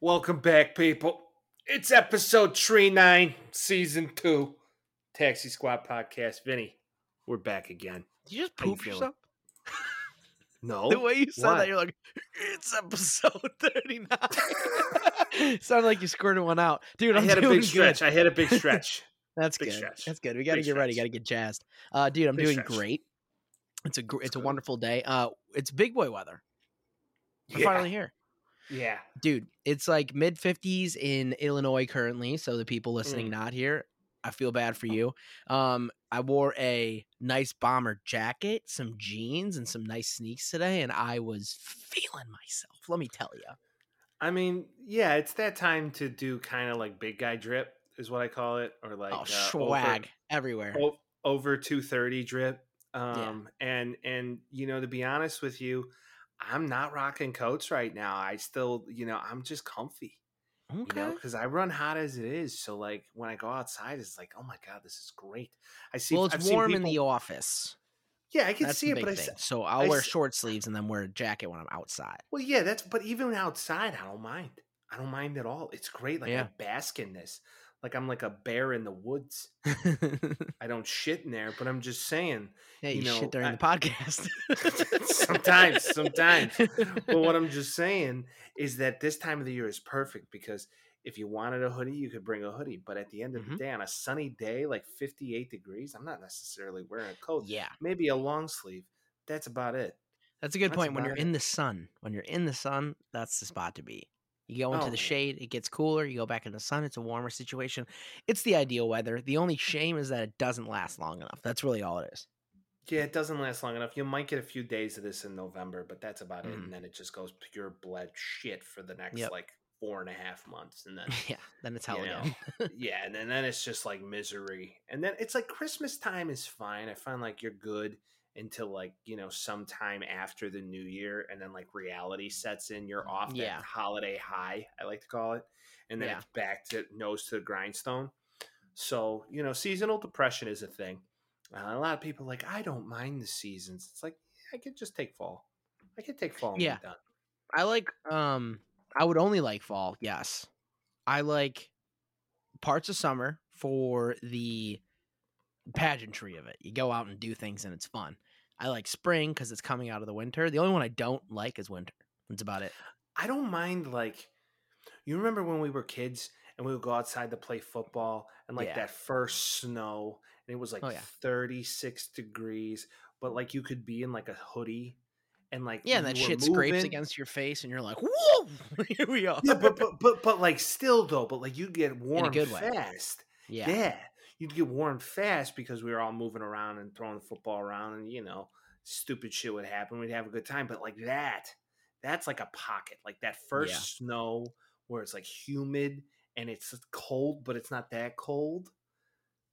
Welcome back, people. It's episode three nine, season two, Taxi Squad podcast. Vinny, we're back again. Did you just How you poop yourself? No, the way you said why? that, you're like, it's episode 39. Sounded like you squirted one out. Dude, I I'm had a doing big stretch. I had a big stretch. That's big good. stretch. That's good. We got to get ready. Got to get jazzed. Uh, dude, I'm Big doing stretch. great. It's a gr- it's a wonderful day. Uh, it's big boy weather. We're Yeah. finally here, yeah, dude. It's like mid 50s in Illinois currently. So the people Mm. listening not here, I feel bad for you. Um, I wore a nice bomber jacket, some jeans, and some nice sneaks today, and I was feeling myself. Let me tell you. I mean, yeah, it's that time to do kind of like big guy drip, is what I call it, or like oh, uh, swag everywhere. over, o- over two thirty drip. Um, and and you know, to be honest with you, I'm not rocking coats right now. I still, you know, I'm just comfy. okay. you know because i run hot as it is so like when i go outside it's like oh my god this is great i see well, I've it's seen warm in the office. yeah i can That's see it but I, thing. s- so I'll I wear s- short sleeves and then wear a jacket when I'm outside. well yeah that's but even outside i don't mind i don't mind at all it's great like i Yeah. bask in this like i'm like a bear in the woods i don't shit in there but i'm just saying yeah, You you, know, shit during I- the podcast. Sometimes, sometimes. but what i'm just saying is that this time of the year is perfect because if you wanted a hoodie you could bring a hoodie but at the end of Mhm. the day on a sunny day like 58 degrees i'm not necessarily wearing a coat yeah, maybe a long sleeve that's about it that's a good That's point. When you're about in the sun, when you're in the sun, that's the spot to be. You go into Oh. the shade, it gets cooler. You go back in the sun, it's a warmer situation. It's the ideal weather. The only shame is that it doesn't last long enough. That's really all it is. yeah it doesn't last long enough you might get a few days of this in november but that's about it Mhm. and then it just goes pure bled shit for the next Yep. like four and a half months and then yeah, then it's hell again. yeah, and then, then it's just like misery. And then it's like Christmas time is fine. I find like you're good until like, you know, sometime after the new year and then like reality sets in. You're off that Yeah. holiday high, I like to call it. And then Yeah. it's back to nose to the grindstone. So, you know, seasonal depression is a thing. Uh, a lot of people are like, I don't mind the seasons. It's like, yeah, I could just take fall. I could take fall and Yeah. done. I like um I would only like fall, yes. I like parts of summer for the pageantry of it. You go out and do things and it's fun. I like spring because it's coming out of the winter. The only one I don't like is winter. That's about it. I don't mind like you remember when we were kids and we would go outside to play football and like Yeah. that first snow and it was like Oh, yeah. 36 degrees but like you could be in like a hoodie and like Yeah, and that shit scrapes against your face and you're like, whoa, here we are. yeah but, but but but like still though but like you get warm good way. fast yeah. yeah. You'd get warm fast because we were all moving around and throwing the football around and you know stupid shit would happen we'd have a good time but like that that's like a pocket like that first Yeah. snow where it's like humid and it's cold but it's not that cold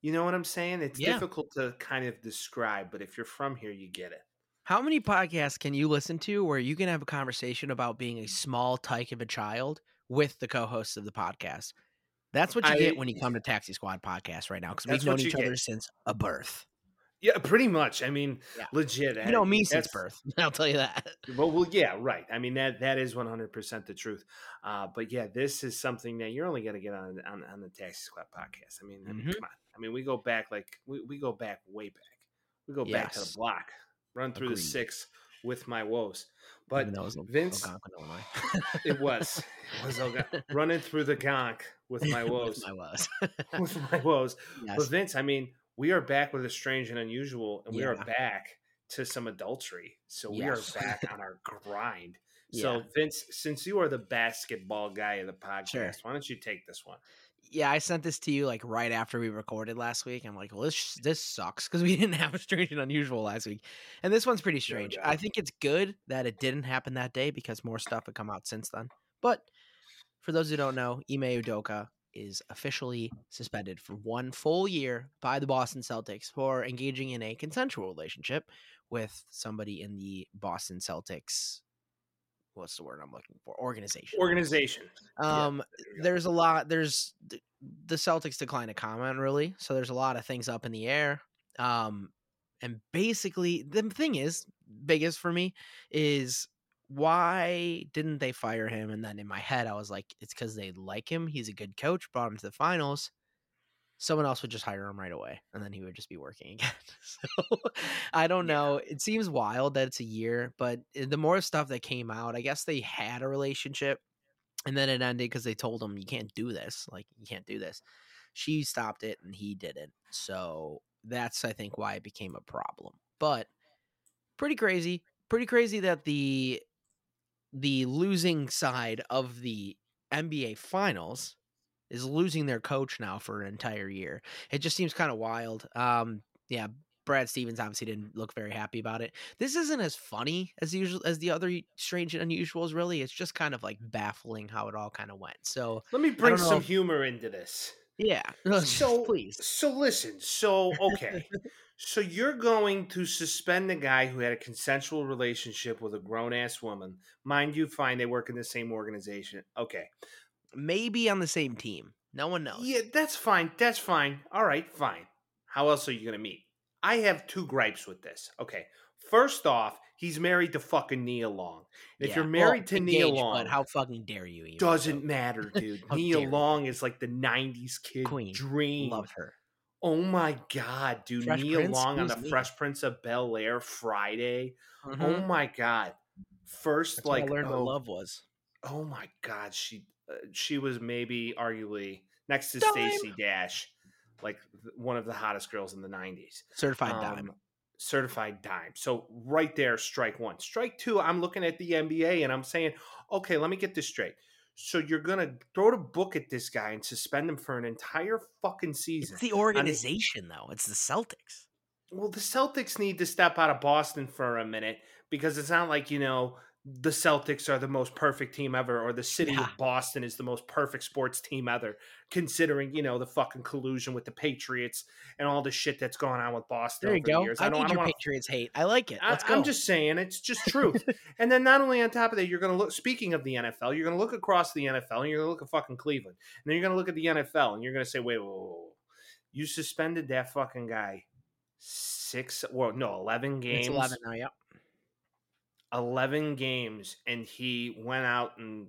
you know what i'm saying it's Yeah. difficult to kind of describe but if you're from here you get it How many podcasts can you listen to where you can have a conversation about being a small tyke of a child with the co-hosts of the podcast? That's what you I- get when you come to Taxi Squad podcast right now because we've known each other get. since a birth. yeah pretty much i mean Yeah. legit You know me since birth. I'll tell you that. Well, well, yeah, right. I mean that that is one hundred percent the truth. Uh, but yeah, this is something that you're only going to get on, on on the Taxi Squad podcast. I mean, I mean, Mhm. come on. I mean, we go back like we, we go back way back. We go back to the block, run through Agreed. the six with my woes. But Even was Vince- it was it was running through the gonk with my woes, With my woes. with my woes. But. Vince, I mean, we are back with a strange and unusual, and we are back to some adultery. So we Yes. are back on our grind. Yeah. So Vince, since you are the basketball guy of the podcast, Sure. why don't you take this one? Yeah, I sent this to you like right after we recorded last week. I'm like, well, this this sucks because we didn't have a strange and unusual last week, and this one's pretty strange. yeah. I think it's good that it didn't happen that day because more stuff had come out since then. But for those who don't know, Ime Udoka is officially suspended for one full year by the Boston Celtics for engaging in a consensual relationship with somebody in the Boston Celtics. What's the word I'm looking for? Organization. Organization. Yeah, Um, there there's a lot. There's the Celtics decline to comment really, so there's a lot of things up in the air. Um, and basically, the thing is, biggest for me is why didn't they fire him? And then in my head, I was like, it's because they like him. He's a good coach, brought him to the finals. Someone else would just hire him right away, and then he would just be working again. so I don't Yeah. know. It seems wild that it's a year, but eh, the more stuff that came out, I guess they had a relationship, and then it ended because they told him you can't do this. Like you can't do this. She stopped it, and he didn't. So that's I think why it became a problem. But pretty crazy. Pretty crazy that the the losing side of the NBA finals is losing their coach now for an entire year. It just seems kind of wild. Um yeah, Brad Stevens obviously didn't look very happy about it. This isn't as funny as usual as the other strange and unusuals really. It's just kind of like baffling how it all kind of went. So, Let me bring some if- humor into this. yeah. So please. So listen. So okay. so you're going to suspend the guy who had a consensual relationship with a grown ass woman. Mind you, fine. They work in the same organization. Okay. Maybe on the same team. No one knows. Yeah, that's fine. That's fine. All right, fine. How else are you going to meet? I have two gripes with this. Okay. First off, he's married to fucking Nia Long. If Yeah. you're Well, married to Nia Long, how fucking dare you? even, doesn't matter, dude. Nia dare you. Long is like the '90s kid Queen. dream. Love her. Oh my god, dude! Fresh Nia Prince? Long on the Who's Nia? Fresh Prince of Bel Air Friday. Oh Mhm. my god! First, That's like like, I learned oh, what love was. oh my god, she uh, she was maybe arguably next to Stacey Dash, like one of the hottest girls in the '90s. Certified dime. Um, certified dime. So right there, strike one. Strike two, I'm looking at the NBA and I'm saying, okay, let me get this straight. So you're gonna throw the book at this guy and suspend him for an entire fucking season. It's the organization, though. It's the Celtics. Well, the Celtics need to step out of Boston for a minute because it's not like, you know, the Celtics are the most perfect team ever or the city Yeah. of Boston is the most perfect sports team ever, considering, you know, the fucking collusion with the Patriots and all the shit that's going on with Boston There you over the go. years. I, don't, need I don't your wanna Patriots hate. I like it. Let's I, go. I'm just saying, it's just truth. and then not only on top of that, you're going to look. Speaking of the NFL, you're going to look across the NFL, and you're going to look at fucking Cleveland, and then you're going to look at the NFL, and you're going to say, wait, wait, wait, wait, you suspended that fucking guy six, well, no, eleven games, It's 11 now, yeah. 11 games, and he went out and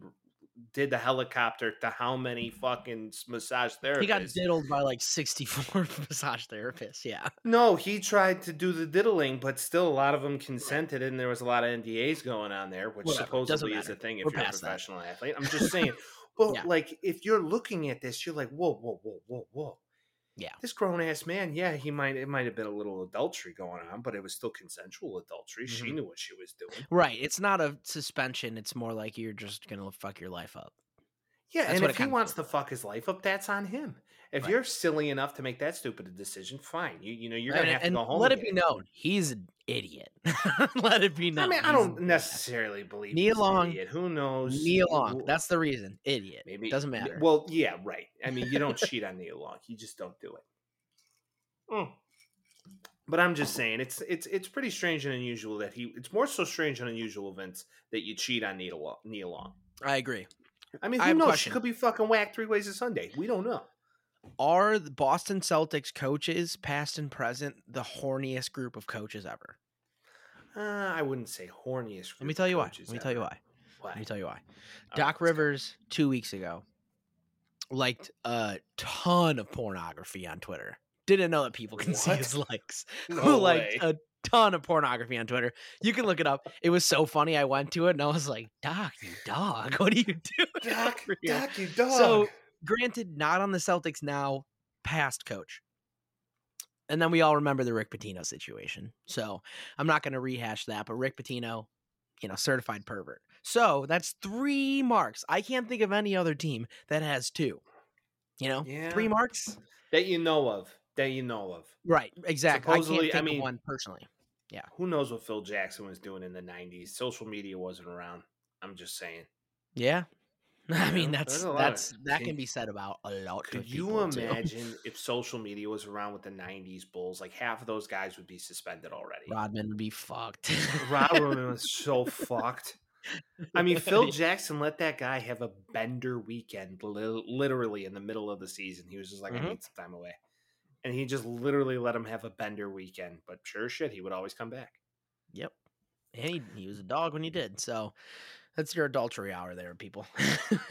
did the helicopter to how many fucking massage therapists? He got diddled by like 64 massage therapists. Yeah. No, he tried to do the diddling, but still a lot of them consented, and there was a lot of NDAs going on there, which Whatever, supposedly is a thing if We're you're a past that. professional athlete. I'm just saying. Well, Yeah. like if you're looking at this, you're like, whoa, whoa, whoa, whoa, whoa. Yeah. This grown ass man, yeah, he might it might have been a little adultery going on, but it was still consensual adultery. She Mhm. knew what she was doing. Right. It's not a suspension. It's more like you're just going to fuck your life up. Yeah, That's and if he wants to fuck his life up, that's on him. If Right. you're silly enough to make that stupid a decision, fine. You you know you're gonna and have to go home. let and it be known he's an idiot. let it be known. I mean, I don't necessarily believe an Long- idiot. Who knows? Nia Long. That's the reason. Idiot. maybe Doesn't matter. Well, yeah, right. I mean, you don't cheat on Nia Long. You just don't do it. Mm. But I'm just saying, it's it's it's pretty strange and unusual that he. It's more so strange and unusual, events that you cheat on Nia Long. Nia Long. I agree. I mean, I who a knows? She could be fucking whacked three ways a Sunday. We don't know. Are the Boston Celtics coaches, past and present, the horniest group of coaches ever? Uh, I wouldn't say horniest. Let me tell you why. Let me tell you why. Why? Let me tell you why. Oh, Doc let's go. Rivers two weeks ago liked a ton of pornography on Twitter. Didn't know that people can see his likes. No liked way. a ton of pornography on Twitter. You can look it up. It was so funny. I went to it and I was like, Doc, you dog, what are you doing? Doc. Doc, you dog. So, granted, not on the Celtics now, past coach. And then we all remember the Rick Pitino situation. So I'm not going to rehash that, but Rick Pitino, you know, certified pervert. So that's three marks. I can't think of any other team that has two. You know, three marks. that you know of. That you know of. Right, exactly. I Supposedly, I can't think mean- of one personally. Yeah. Who knows what Phil Jackson was doing in the '90s? Social media wasn't around. I'm just saying. Yeah, I mean that's lot of- that's that can be said about a lot. Could of you imagine if social media was around with the '90s Bulls? Like half of those guys would be suspended already. Rodman would be fucked. Rodman was so fucked. I mean, Phil Jackson let that guy have a bender weekend, li- literally in the middle of the season. He was just like, Mhm. I need some time away. And he just literally let him have a bender weekend. But sure shit, he would always come back. Yep. And he, he was a dog when he did. So that's your adultery hour there, people.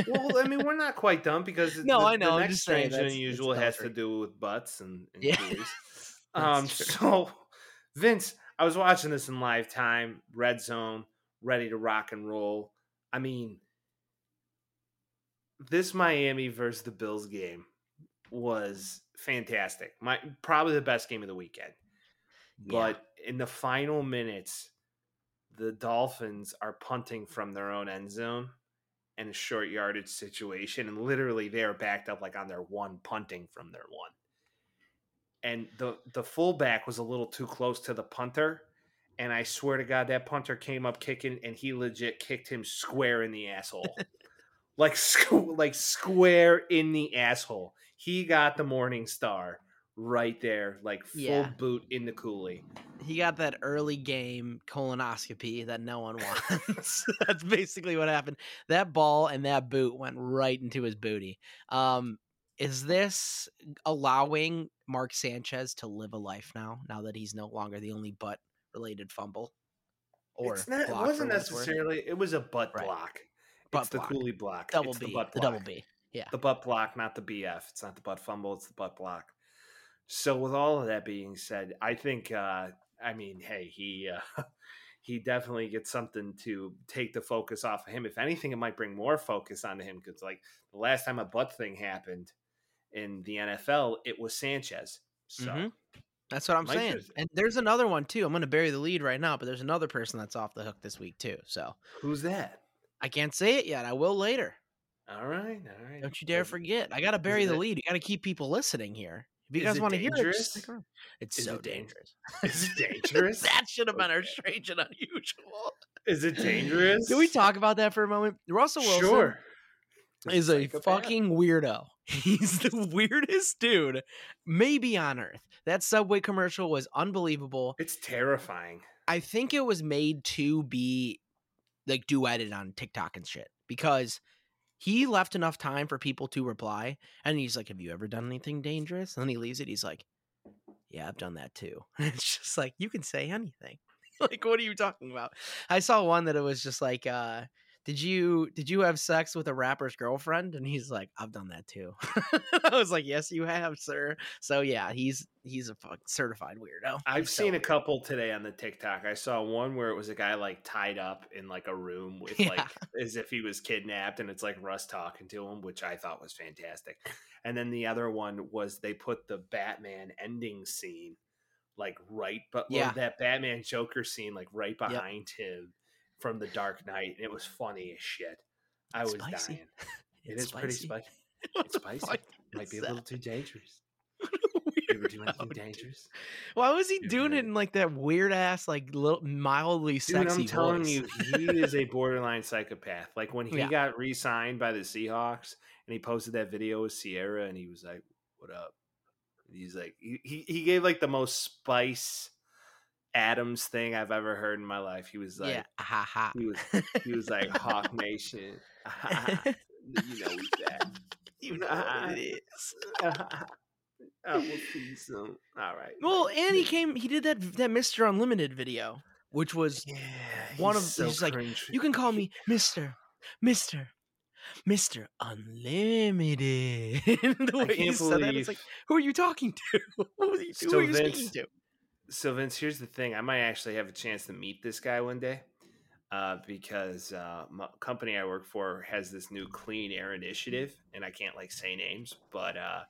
well, I mean, we're not quite done because No, the, I know, The next strange and unusual has to do with butts and, and Yeah. Um, so Vince, I was watching this in live time, red zone, ready to rock and roll. I mean, this Miami versus the Bills game was fantastic. My probably the best game of the weekend. Yeah. But in the final minutes, the Dolphins are punting from their own end zone in a short yardage situation, and literally they are backed up like on their one punting from their one. And the the fullback was a little too close to the punter, and I swear to God, that punter came up kicking, and he legit kicked him square in the asshole, like like square in the asshole. He got the Morning Star right there, like full Yeah. boot in the coolie. he got that early game colonoscopy that no one wants. That's basically what happened. That ball and that boot went right into his booty. Um, is this allowing Mark Sanchez to live a life now? Now that he's no longer the only butt related fumble, or it's not, it wasn't what it's worth? necessarily. It was a butt Right. block. Butt it's the coolie block. double it's B, the the, butt block. double B. Yeah, The butt block, not the BF. It's not the butt fumble. It's the butt block. So, with all of that being said, I think. uh I mean, hey, he uh, he definitely gets something to take the focus off of him. If anything, it might bring more focus onto him because, like, the last time a butt thing happened in the NFL, it was Sanchez. So. Mhm. That's what I'm Mike saying. is- And there's another one too. I'm going to bury the lead right now, but there's another person that's off the hook this week too. So Who's that? I can't say it yet. I will later. All right, all right. Don't you dare forget. I got to bury the lead. You got to keep people listening here. If you Is guys it want to hear it, just stick around. It's Is so it dangerous? Is it dangerous? that should have been our strange and unusual. Is it dangerous? Can we talk about that for a moment? Russell Wilson Sure. is a Psychopath. fucking weirdo. He's the weirdest dude maybe on earth. That Subway commercial was unbelievable. It's terrifying. I think it was made to be like duetted on TikTok and shit because he left enough time for people to reply and he's like, Have you ever done anything dangerous? And then he leaves it. He's like, Yeah, I've done that too. And it's just like, you can say anything. like, what are you talking about? I saw one that it was just like, uh, did you did you have sex with a rapper's girlfriend? And he's like, I've done that too. I was like, Yes, you have, sir. So yeah, he's he's a certified weirdo. I've He's so seen a couple today on the TikTok. I saw one where it was a guy like tied up in like a room with Yeah. like as if he was kidnapped, and it's like Russ talking to him, which I thought was fantastic. And then the other one was they put the Batman ending scene like right, but Yeah. that Batman Joker scene like right behind him from the Dark Knight, and it was funny as shit. I was Spicy. dying. It It's is pretty spicy. spicy. It's spicy. Might be a little too dangerous. You ever do Weirdo, anything dangerous? Why was he doing it in like that weird ass, like little mildly Dude, sexy I'm telling voice? you, he is a borderline psychopath. Like when he Yeah. got re-signed by the Seahawks, and he posted that video with Ciara, and he was like, "What up?" And he's like, he he, he gave like the most spice Adams thing I've ever heard in my life. He was like, yeah, ha ha. he was he was like Hawk Nation. you know who's that? you know what it is. I will see some. All right. Well, and he came. He did that that Mister Unlimited video, which was Yeah, one of- so he's like, you can call me Mister, Mister, Mister Unlimited. the way he can't said that, believe it's like, who are you talking to? who are you, who are you Vince- speaking to? So Vince, here's the thing: I might actually have a chance to meet this guy one day, uh, because uh, my company I work for has this new clean air initiative, and I can't like say names, but uh,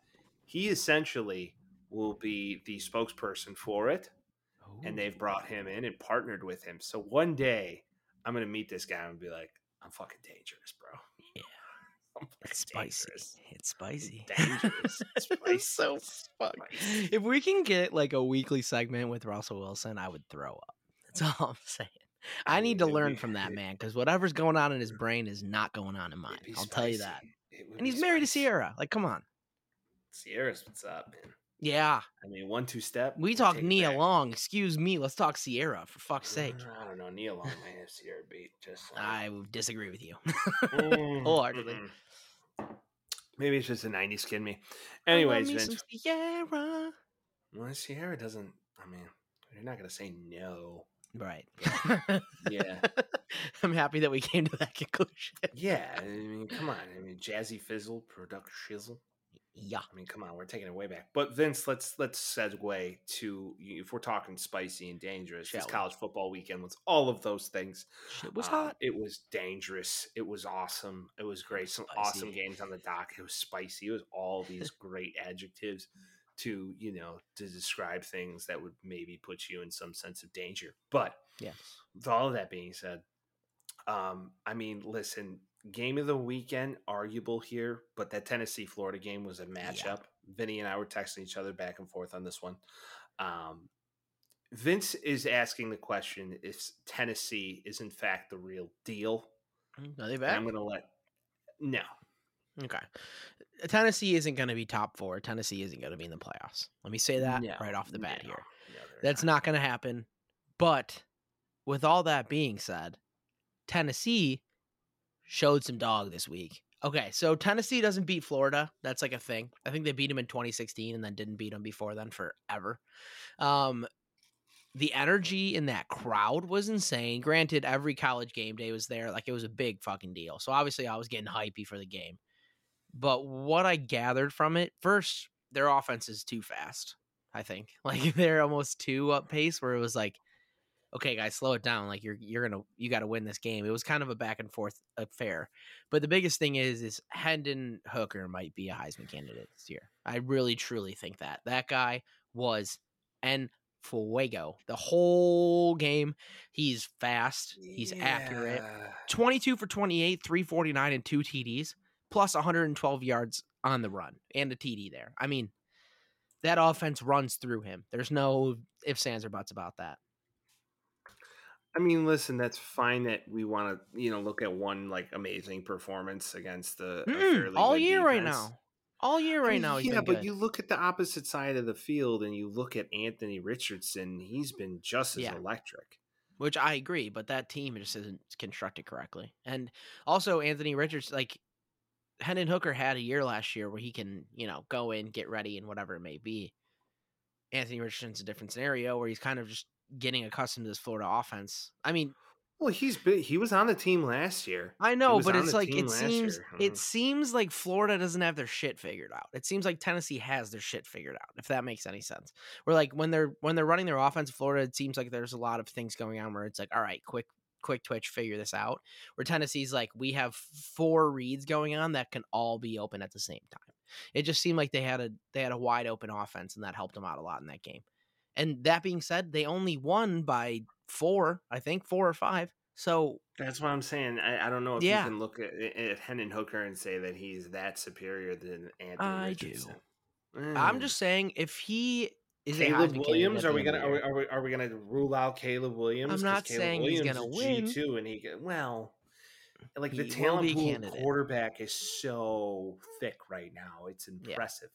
he essentially will be the spokesperson for it, and they've brought him in and partnered with him. So one day, I'm gonna meet this guy and be like, "I'm fucking dangerous, bro. It's spicy. dangerous. It's spicy. dangerous. it's Spicy. so fuck. If we can get like a weekly segment with Russell Wilson, I would throw up. That's all I'm saying. I need to learn from that man because whatever's going on in his brain is not going on in mine. I'll tell you that. And he's married to. Ciara. Like, come on. Ciara's what's up, man. Yeah, I mean, one two step. we talk Nia. Long. Excuse me. Let's talk Ciara for fuck's sake. Mm, I don't know. Nia Long might have Ciara beat. Just saying. I disagree with you. Mm, wholeheartedly. mm-mm. Maybe it's just a '90s kid me. Anyways, me Vince. Ciara. Well, Ciara doesn't. I mean, you're not gonna say no. Right. Yeah. I'm happy that we came to that conclusion. Yeah, I mean, come on. I mean, Jazzy Fizzle, product shizzle. Yeah. I mean, come on, we're taking it way back. But Vince, let's let's segue to if we're talking spicy and dangerous. Shall this we? college football weekend was all of those things. It was Uh, hot. It was dangerous. It was awesome. It was great. Some awesome games on the dock. It was spicy. It was all these great adjectives to you know to describe things that would maybe put you in some sense of danger. But Yes. with all of that being said, um, I mean, listen, game of the weekend, arguable here, but that Tennessee Florida game was a matchup. Vinny and I were texting each other back and forth on this one. Um, Vince is asking the question if Tennessee is in fact the real deal. Are they back? I'm going to let no. Okay. Tennessee isn't going to be top four. Tennessee isn't going to be in the playoffs. Let me say that No, right off the bat no, here. no, That's not going to happen. But with all that being said, Tennessee showed some dog this week. Okay, so Tennessee doesn't beat Florida. That's like a thing. I think they beat them in 2016 and then didn't beat them before then forever. Um, the energy in that crowd was insane. Granted, every college game day was there. Like it was a big fucking deal. So obviously I was getting hypey for the game. But what I gathered from it, first, their offense is too fast. I think like they're almost too up pace where it was like, okay, guys, slow it down. Like you're you're gonna you got to win this game. It was kind of a back and forth affair. But the biggest thing is is Hendon Hooker might be a Heisman candidate this year. I really truly think that that guy was and fuego the whole game. He's fast. He's accurate. 22 for 28, 349 and two TDs, plus 112 yards on the run and a TD there. I mean, that offense runs through him. There's no ifs, ands, or buts about that. I mean, listen, that's fine that we want to, you know, look at one like amazing performance against the Mm-mm, all year right now. All year I right mean, now. yeah, but good. you look at the opposite side of the field and you look at Anthony Richardson. He's been just as Yeah. electric. which I agree, but that team just isn't constructed correctly. And also, Anthony Richardson like Hendon Hooker had a year last year where he can, you know, go in, get ready, and whatever it may be. Anthony Richardson's a different scenario where he's kind of just getting accustomed to this Florida offense. I mean, Well, he's been he was on the team last year. I know, but it's like it seems year. it seems like Florida doesn't have their shit figured out. It seems like Tennessee has their shit figured out, if that makes any sense. Where like when they're when they're running their offense, Florida, it seems like there's a lot of things going on where it's like, all right, quick quick twitch, figure this out. Where Tennessee's like, we have four reads going on that can all be open at the same time. It just seemed like they had a they had a wide open offense and that helped them out a lot in that game. And that being said, they only won by four, I think, four or five. So That's what I'm saying. I, I don't know if Yeah. you can look at, at Hendon Hooker and say that he's that superior than Anthony I do. Richardson. I'm Mm. just saying, if he is Caleb Williams. Are we gonna are we, are we are we gonna rule out Caleb Williams? I'm not Caleb saying he's Williams gonna is win. G two, and he well, like the He will talent pool candidate. quarterback is so thick right now. It's impressive.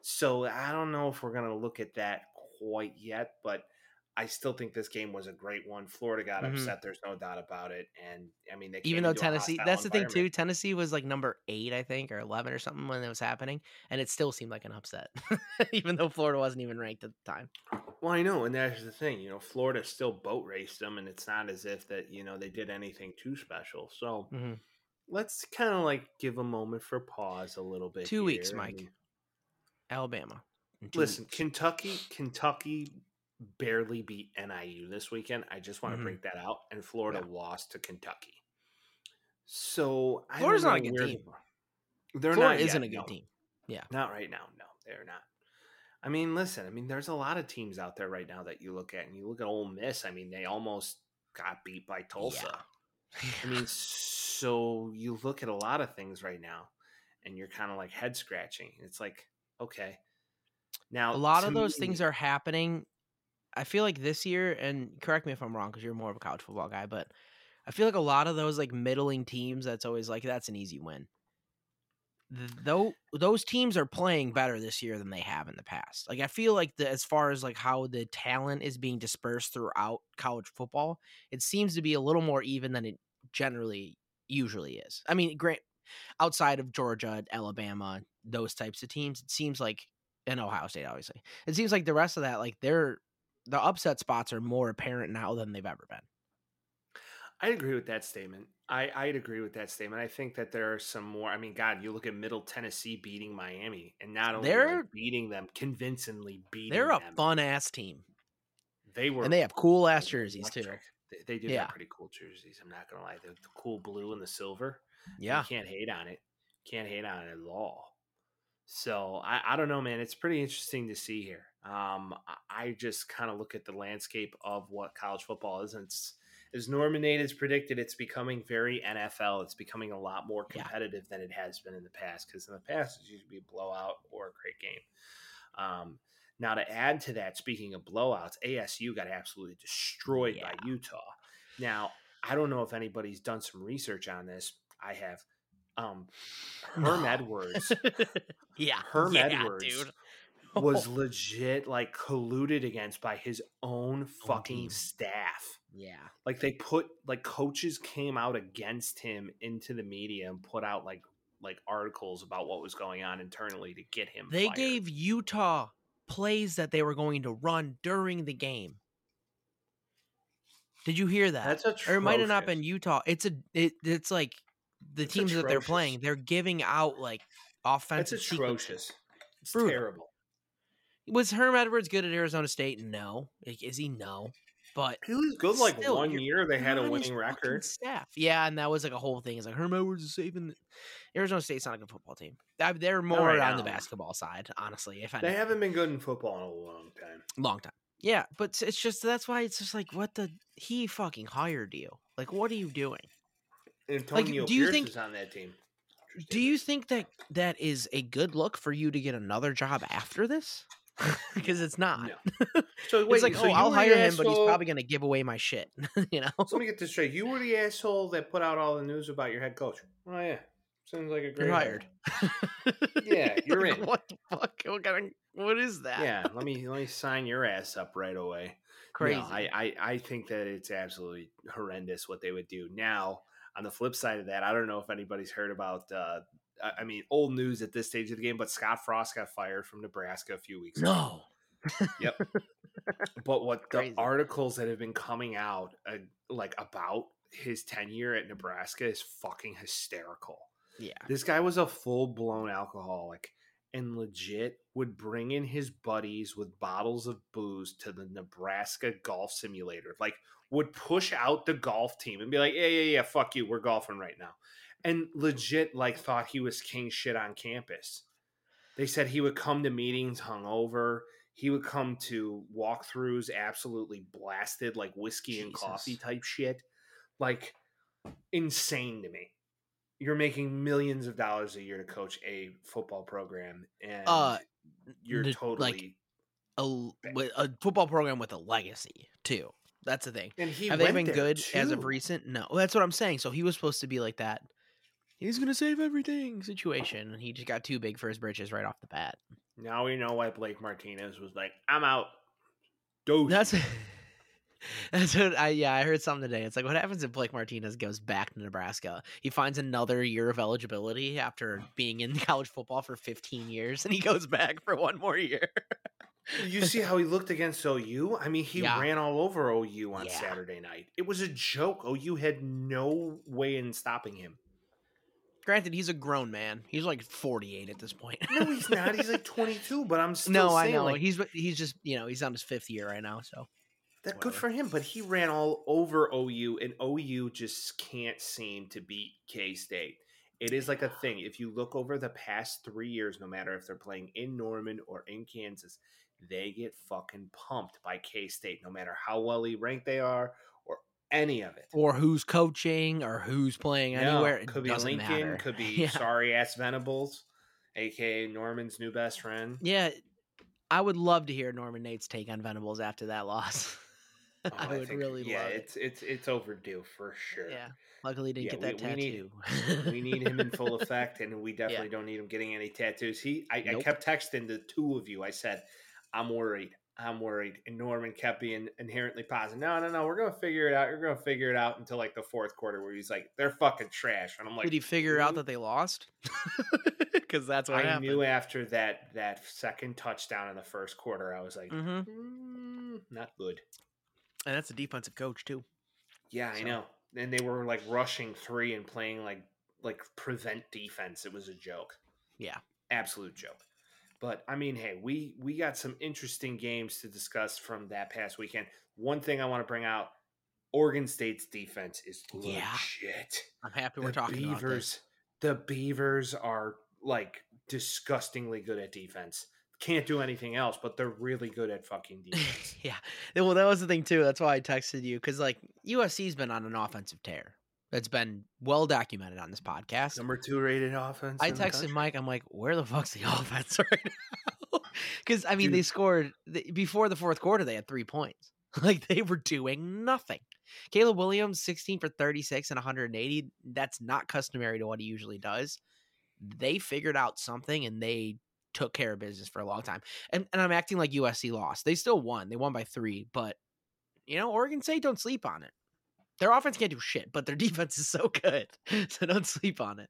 So I don't know if we're gonna look at that quite yet, but I still think this game was a great one. Florida got Mhm. upset. There's no doubt about it. And I mean, they even though Tennessee, that's the thing too. Tennessee was like number eight, I think, or eleven or something when it was happening, and it still seemed like an upset, even though Florida wasn't even ranked at the time. Well, I know, and that's the thing. You know, Florida still boat raced them, and it's not as if that you know they did anything too special. So Mhm. let's kind of like give a moment for pause a little bit. Two weeks, here. I Mike. mean, Alabama. Listen. Kentucky, Kentucky barely beat NIU this weekend. I just want to Mhm. bring that out, and Florida Yeah. lost to Kentucky. So I Florida's don't a good team. they- They're Florida not isn't yet, a good no. team. Yeah. Not right now. No, they're not. I mean, listen. I mean, there's a lot of teams out there right now that you look at, and you look at Ole Miss. I mean, they almost got beat by Tulsa. I mean, so you look at a lot of things right now, and you're kind of like head scratching. It's like, okay, now a lot of those me- things are happening. I feel like this year, and correct me if I'm wrong, because you're more of a college football guy, but I feel like a lot of those like middling teams, that's always like that's an easy win. Though those teams are playing better this year than they have in the past. Like I feel like the as far as like how the talent is being dispersed throughout college football, it seems to be a little more even than it generally usually is. I mean, grant outside of Georgia, Alabama, those types of teams, it seems like and Ohio State, obviously. It seems like the rest of that, like they're the upset spots are more apparent now than they've ever been. I'd agree with that statement. I, I'd agree with that statement. I think that there are some more. I mean, God, you look at Middle Tennessee beating Miami, and not only They're- beating them, convincingly beating them. They're a them. fun ass team, They were, and they have cool ass jerseys too. They, they do Yeah. have pretty cool jerseys. I'm not gonna lie, the, the cool blue and the silver. Yeah, you can't hate on it. Can't hate on it at all. So I, I don't know, man. It's pretty interesting to see here. Um, I, just kind of look at the landscape of what college football is, and it's as Norman Nate has predicted, it's becoming very NFL. It's becoming a lot more Yeah. competitive than it has been in the past. Because in the past, it's usually a blowout or a great game. Um, now to add to that, speaking of blowouts, ASU got absolutely destroyed by Utah. Now I don't know if anybody's done some research on this. I have. Um, Herm No. Edwards yeah, Herm yeah, Edwards dude. was legit like colluded against by his own fucking team. staff. yeah, Like they put like coaches came out against him into the media and put out like like articles about what was going on internally to get him. they fired. gave Utah plays that they were going to run during the game. Did you hear that? that's a or it might have not been Utah. It's a it, it's like the It's teams that they're playing. They're giving out like That's offensive. sequences. atrocious. It's Brutal. terrible. Was Herm Edwards good at Arizona State? No. Like, Is he? No. But He was good like Still, one year. They had a winning record. Staff. Yeah, and that was like a whole thing. It's like Herm Edwards is saving. The... Arizona State's not a good football team. They're more right on the basketball side, honestly. If They anything. haven't been good in football in a long time. long time. Yeah, but it's just that's why it's just like what the he fucking hired you. Like, what are you doing? Antonio do you Pierce think- is on that team. Do you think that that is a good look for you to get another job after this? because it's not. No. So wait, it's like, oh, so oh, I'll hire him, but he's probably gonna give away my shit. you know? So let me get this straight. You were the asshole that put out all the news about your head coach. Oh yeah, sounds like a great You're hire. hired. Yeah, you're Like, in. What the fuck? What kind of? What is that? Yeah, let me let me sign your ass up right away. crazy. No, I, I I think that it's absolutely horrendous what they would do. Now, on the flip side of that, I don't know if anybody's heard about. Uh, I I mean, old news at this stage of the game, but Scott Frost got fired from Nebraska a few weeks ago. no. But what the articles that have been coming out, uh, like about his tenure at Nebraska, is fucking hysterical. Yeah. This guy was a full blown alcoholic and legit would bring in his buddies with bottles of booze to the Nebraska golf simulator. Like, would push out the golf team and be like, yeah, yeah, yeah, fuck you. We're golfing right now. And legit, like, thought he was king shit on campus. They said he would come to meetings hungover. He would come to walkthroughs absolutely blasted, like whiskey and coffee type shit. Like, insane to me you're making millions of dollars a year to coach a football program and Uh, you're n- like- totally A, a football program with a legacy too. That's the thing. and he Have they been good as of recent? No. That's what I'm saying. So he was supposed to be like that. He's gonna save everything situation, and he just got too big for his britches right off the bat. now we know why blake martinez was like i'm out Dose. That's that's what I yeah I heard something today. It's like what happens if Blake Martinez goes back to Nebraska? He finds another year of eligibility after being in college football for 15 years, and he goes back for one more year. You see how he looked against ou i mean he Yeah. ran all over ou on Yeah. saturday night it was a joke ou had no way in stopping him Granted, he's a grown man. He's like 48 at this point. no he's not he's like 22 but i'm still no, I know. like he's he's just you know he's on his fifth year right now. So That good for him, but he ran all over OU, and OU just can't seem to beat K State. It is like a thing. If you look over the past three years, no matter if they're playing in Norman or in Kansas, they get fucking pumped by K State, no matter how well he ranked they are or any of it. or who's coaching or who's playing No, anywhere. It could be Lincoln, matter. could be Yeah. sorry ass Venables, aka Norman's new best friend. Yeah, I would love to hear Norman Nate's take on Venables after that loss. Oh, I would think- really yeah, love it. it's it's it's overdue for sure. Yeah. Luckily, he didn't Yeah, get that we- we need- tattoo. we need him in full effect, and we definitely don't need him getting any tattoos. He, I, I kept texting the two of you. I said, "I'm worried. I'm worried," and Norman kept being inherently positive. No, no, no. We're gonna figure it out. You're gonna figure it out until like the fourth quarter, where he's like, "They're fucking trash," and I'm like, Did he figure out that they lost? Because that's what I happened. knew after that that second touchdown in the first quarter, I was like, hmm "Mm, not good. And that's a defensive coach too. Yeah, I know. And they were like rushing three and playing like like prevent defense. It was a joke. Yeah. absolute joke. But I mean, hey, we we got some interesting games to discuss from that past weekend. One thing I want to bring out: Oregon State's defense is legit. Yeah. I'm happy we're the talking about this. Beavers, the Beavers are like disgustingly good at defense. Can't do anything else, but they're really good at fucking defense. yeah. Well, that was the thing too. That's why I texted you because like USC's been on an offensive tear. That's been well documented on this podcast. Number two rated offense. I texted. Mike. I'm like, where the fuck's the offense right now? Because I mean, they scored before the fourth quarter. They had three points. Like they were doing nothing. Caleb Williams, 16 for 36 and 180. That's not customary to what he usually does. They figured out something and they took care of business for a long time. And and I'm acting like USC lost. They still won. They won by three, but you know, Oregon State don't sleep on it. Their offense can't do shit, but their defense is so good. So don't sleep on it.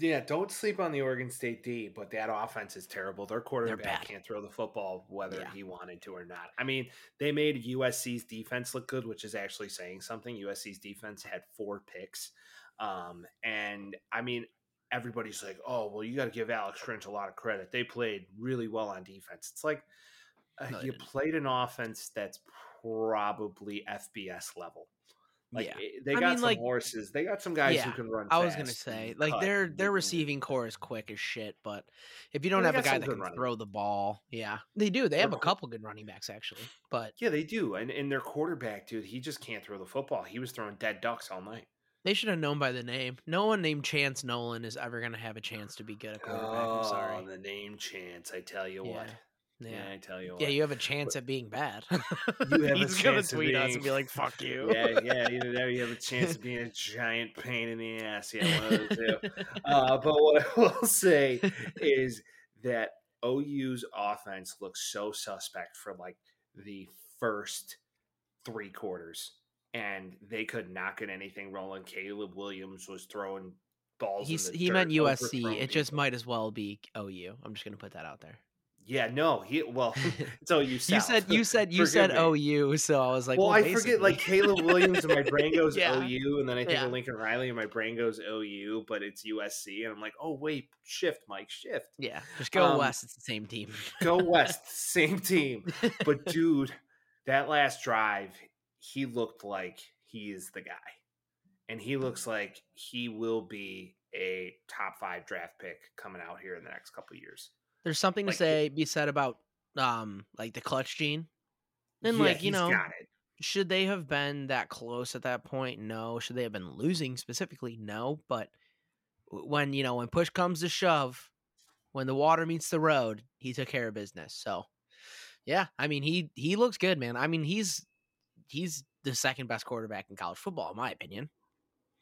Yeah, don't sleep on the Oregon State D, but that offense is terrible. Their quarterback can't throw the football whether Yeah. he wanted to or not. I mean, they made USC's defense look good, which is actually saying something. USC's defense had four picks. Um, and I mean, everybody's like, oh, well, you got to give Alex Grinch a lot of credit. They played really well on defense. It's like uh, No, you didn't. played an offense that's probably FBS level. Like yeah. eh, they I got mean, some like- horses. They got some guys who can run. I was gonna say, like cut their their receiving core is quick as shit, but if you don't have a guy that can running throw the ball, yeah, they do. They They're have a qu- couple good running backs actually, but Yeah, they do. And and their quarterback, dude, he just can't throw the football. He was throwing dead ducks all night. they should have known by the name. No one named Chance Nolan is ever gonna have a chance to be good at quarterback. I'm sorry. Oh, the name chance. I tell you what. Yeah. Yeah, Yeah. I tell you what. Yeah, you have a chance at being bad. You have a He's gonna chance of tweet us and be like, "Fuck you." yeah, yeah. Either that you have a chance of being a giant pain in the ass. Yeah, one of the two. Uh, but what I will say is that OU's offense looks so suspect for like the first three quarters, and they could not get anything rolling. Caleb Williams was throwing balls. he meant USC. It just might as well be OU. I'm just gonna put that out there. Yeah, no, he well, it's OU. you said you said you said me. OU, so I was like, well, well, I forget like. Caleb Williams, and my brain goes Yeah. OU, and then I think Yeah. of Lincoln Riley, and my brain goes OU, but it's USC, and I'm like, oh wait, shift, Mike, shift, yeah, just go Um, west. It's the same team. go west, same team. But dude, that last drive, he looked like he is the guy, and he looks like he will be a top five draft pick coming out here in the next couple of years. There's something like, to say be said about um like the clutch gene. And Yeah, like you know, should they have been that close at that point? No. Should they have been losing specifically? No. But when you know when push comes to shove, when the water meets the road, he took care of business. So yeah, I mean he he looks good, man. I mean he's he's the second best quarterback in college football, in my opinion.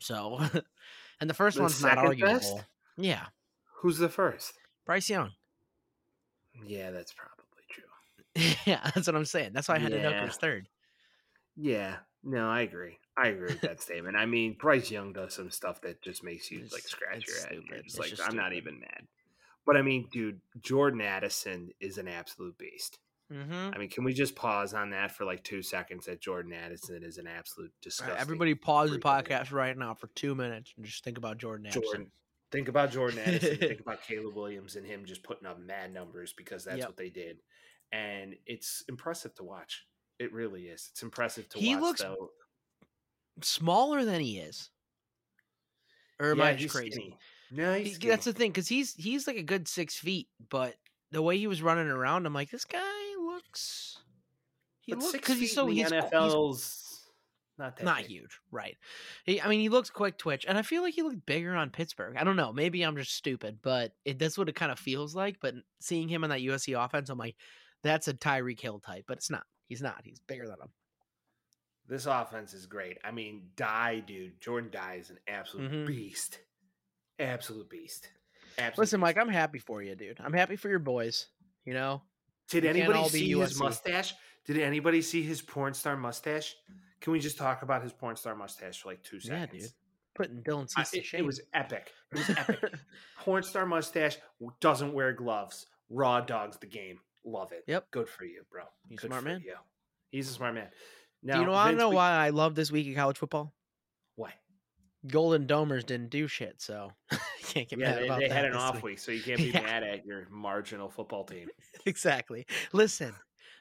So, and the first The one's not arguable. best? Yeah, Who's the first? Bryce Young. Yeah, that's probably true. yeah, that's what I'm saying. That's why I had to Yeah. Hooker's third. Yeah, no, I agree. I agree with that statement. I mean, Bryce Young does some stuff that just makes you like scratch your head. Stupid. just It's like, I'm not even mad. But I mean, dude, Jordan Addison is an absolute beast. Mm-hmm. I mean, can we just pause on that for like two seconds? That Jordan Addison is an absolute disgusting. everybody pause the freak podcast right now for two minutes and just think about Jordan Addison. Jordan. Think about Jordan Addison. think about Caleb Williams and him just putting up mad numbers because that's Yep. what they did, and it's impressive to watch. It really is. It's impressive to He watch. looks though. Smaller than he is. Or am Yeah, I just crazy? skinny. No, He- that's the thing, because he's he's like a good six feet, but the way he was running around, I'm like, this guy looks. He But looks because he's so in the he's, qu- he's NFL's not that not big. huge, right? He, I mean, he looks quick twitch, and I feel like he looked bigger on Pittsburgh. I don't know, maybe I'm just stupid, but it that's what it kind of feels like. But seeing him on that USC offense, I'm like, that's a Tyreek Hill type, but it's not. He's not. He's bigger than him. This offense is great. I mean, Die, dude, Jordan Die is an absolute Mhm. beast. Absolute beast. Absolute Listen, Mike. I'm happy for you, dude. I'm happy for your boys. You know, Did we anybody see his mustache? Did anybody see his porn star mustache? Can we just talk about his porn star mustache for like two seconds? Yeah, dude. putting Dylan I- Cease to it, it was epic. It was epic. porn star mustache doesn't wear gloves. Raw dogs the game. Love it. Yep. Good for you, bro. He's Good smart man. You. He's a smart man. Now, Do you know, to Vince, know we- why I love this week of college football? Why? Golden Domers didn't do shit, so you can't get Yeah, mad they, about they that had an off week, so you can't be Yeah. mad at your marginal football team. exactly. Listen,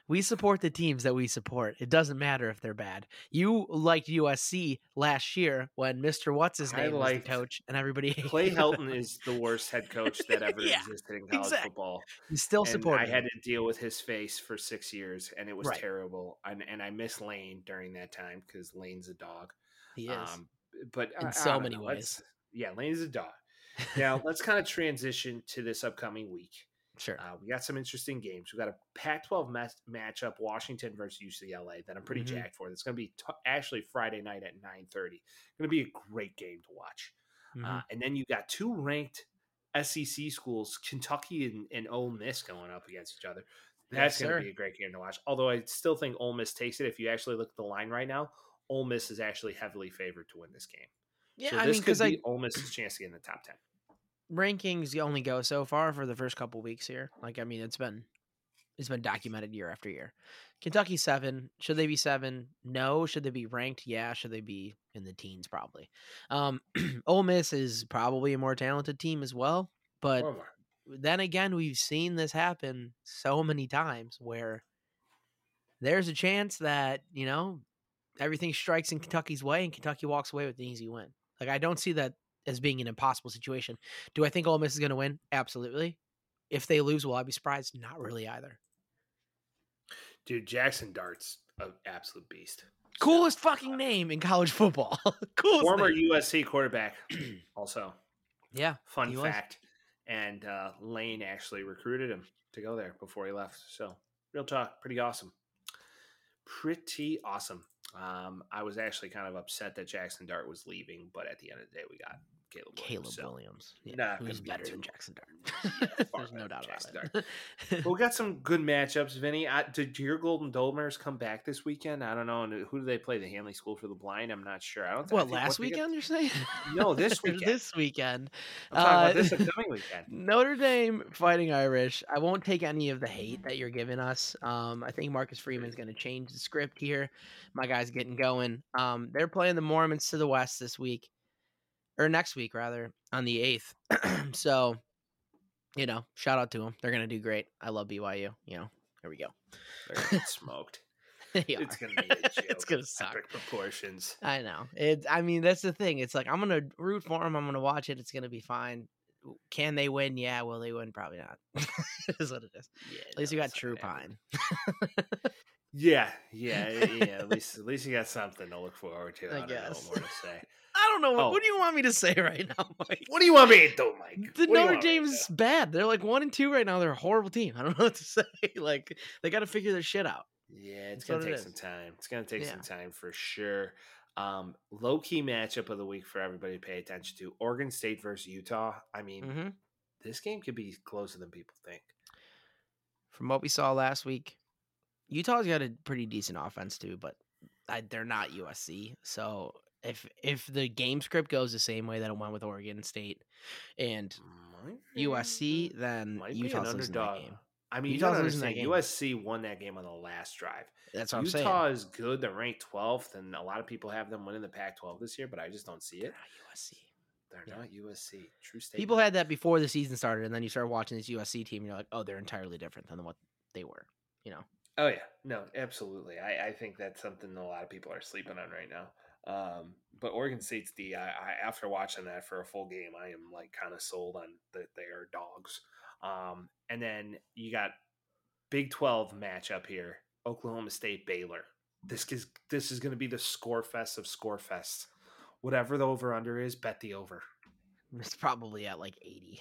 we support the teams that we support. It doesn't matter if they're bad. You liked USC last year when Mr. What's his name was the coach, and everybody Clay. Helton is the worst head coach that ever Yeah, existed in college exactly. football. You still And support. I had to deal with his face for six years, and it was Right. terrible. And, and I miss Lane during that time because Lane's a dog. He is. Um, but In I- I so don't many know. ways. Yeah, Lane's a dog. Now let's kind of transition to this upcoming week. Sure. Uh, we got some interesting games. We got a Pac-12 match matchup, Washington versus UCLA, that I'm pretty Mhm. jacked for. It's going to be t- actually Friday night at 9:30. Going to be a great game to watch. Mhm. Uh, and then you got two ranked SEC schools, Kentucky and, and Ole Miss, going up against each other. That's Yes, going to be a great game to watch. Although I still think Ole Miss takes it. If you actually look at the line right now, Ole Miss is actually heavily favored to win this game. yeah, so I this mean, could because be like Ole Miss's chance to get in the top ten. Rankings only go so far for the first couple weeks here. Like, I mean, it's been it's been documented year after year. Kentucky seven. Should they be seven? No. Should they be ranked? Yeah. Should they be in the teens? Probably. Um, Ole Miss is probably a more talented team as well. But more. then again, we've seen this happen so many times where there's a chance that you know everything strikes in Kentucky's way and Kentucky walks away with an easy win. Like I don't see that as being an impossible situation. Do I think Ole Miss is going to win? Absolutely. If they lose, will I be surprised? Not really either. Dude, Jackson Dart's an absolute beast. Coolest fucking name in college football. Coolest. Former name. USC quarterback, also. Yeah. Fun He was. fact. And uh, Lane actually recruited him to go there before he left. So, real talk, pretty awesome. Pretty awesome. Um, I was actually kind of upset that Jackson Dart was leaving, but at the end of the day, we got Caleb Williams. Caleb so- Williams. Yeah, not who's be better than Jackson Dart. Yeah, There's no doubt Jackson about it. But we got some good matchups, Vinny. I, did your Golden Domers come back this weekend? I don't know. And who do they play? The Hanley School for the Blind? I'm not sure. I don't. think- I what think- last they get- weekend? You're saying? No, this weekend. this weekend. I'm talking about Uh, this upcoming weekend. Notre Dame fighting Irish. I won't take any of the hate that you're giving us. Um, I think Marcus Freeman's going to change the script here. My guy's getting going. Um, they're playing the Mormons to the west this week, or next week rather, on the eighth. so, you know, shout out to them. They're going to do great. I love BYU. You know, here we go. They're smoked. It's gonna be it's gonna suck. Epic proportions. I know. It. I mean, that's the thing. It's like I'm gonna root for them. I'm gonna watch it. It's gonna be fine. Can they win? Yeah. Will they win? Probably not. is what it is. Yeah, At least no, we got True. Pine. Yeah, yeah, yeah. At least, at least you got something to look forward to. I I, don't know what more to say. I don't know. What, Oh. what do you want me to say right now, Mike? What do you want me to do, Mike? The What Notre Dame's bad. They're like one and two right now. They're a horrible team. I don't know what to say. Like they got to figure their shit out. Yeah, it's That's gonna what it take some time. It's gonna take Yeah. some time for sure. Um, low key matchup of the week for everybody to pay attention to: Oregon State versus Utah. I mean, hmm this game could be closer than people think. From what we saw last week, Utah's got a pretty decent offense too, but I, they're not USC. So if if the game script goes the same way that it went with Oregon State and be- USC, then might Utah's losing that underdog. game. I mean, Utah's you losing that understand, USC won that game on the last drive. That's what I'm saying. Utah is good. They're ranked 12th, and a lot of people have them winning the Pac-12 this year, but I just don't see They're it. not USC. They're Yeah. not USC. True statement. People had that before the season started, and then you start watching this USC team, and you're like, oh, they're entirely different than what they were. You know, Oh yeah, no, absolutely. I, I think that's something a lot of people are sleeping on right now. Um, but Oregon State's D. I, I after watching that for a full game, I am like kind of sold on that they are dogs. Um, and then you got Big Twelve matchup here: Oklahoma State Baylor. This is this is going to be the score fest of score fests. Whatever the over under is, bet the over. it's probably at like 80.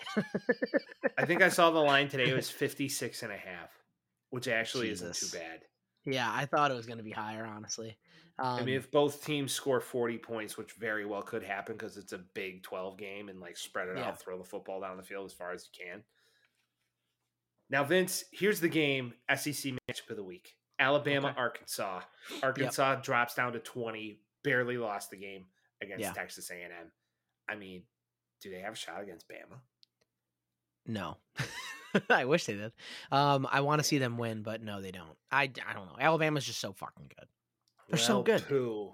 I think I saw the line today. It was 56 and a half, which actually isn't too bad. yeah, I thought it was going to be higher, honestly. Um, I mean, if both teams score 40 points, which very well could happen because it's a big 12 game and like spread it Yeah. out, throw the football down the field as far as you can. Now, Vince, here's the game SEC matchup of the week Alabama, Okay. Arkansas. Arkansas drops down to 20, barely lost the game against Yeah. Texas A&M. I mean, do they have a shot against Bama? no. I wish they did. Um, I want to see them win, but no, they don't. I, I don't know. Alabama's just so fucking good. They're so good. Pooh.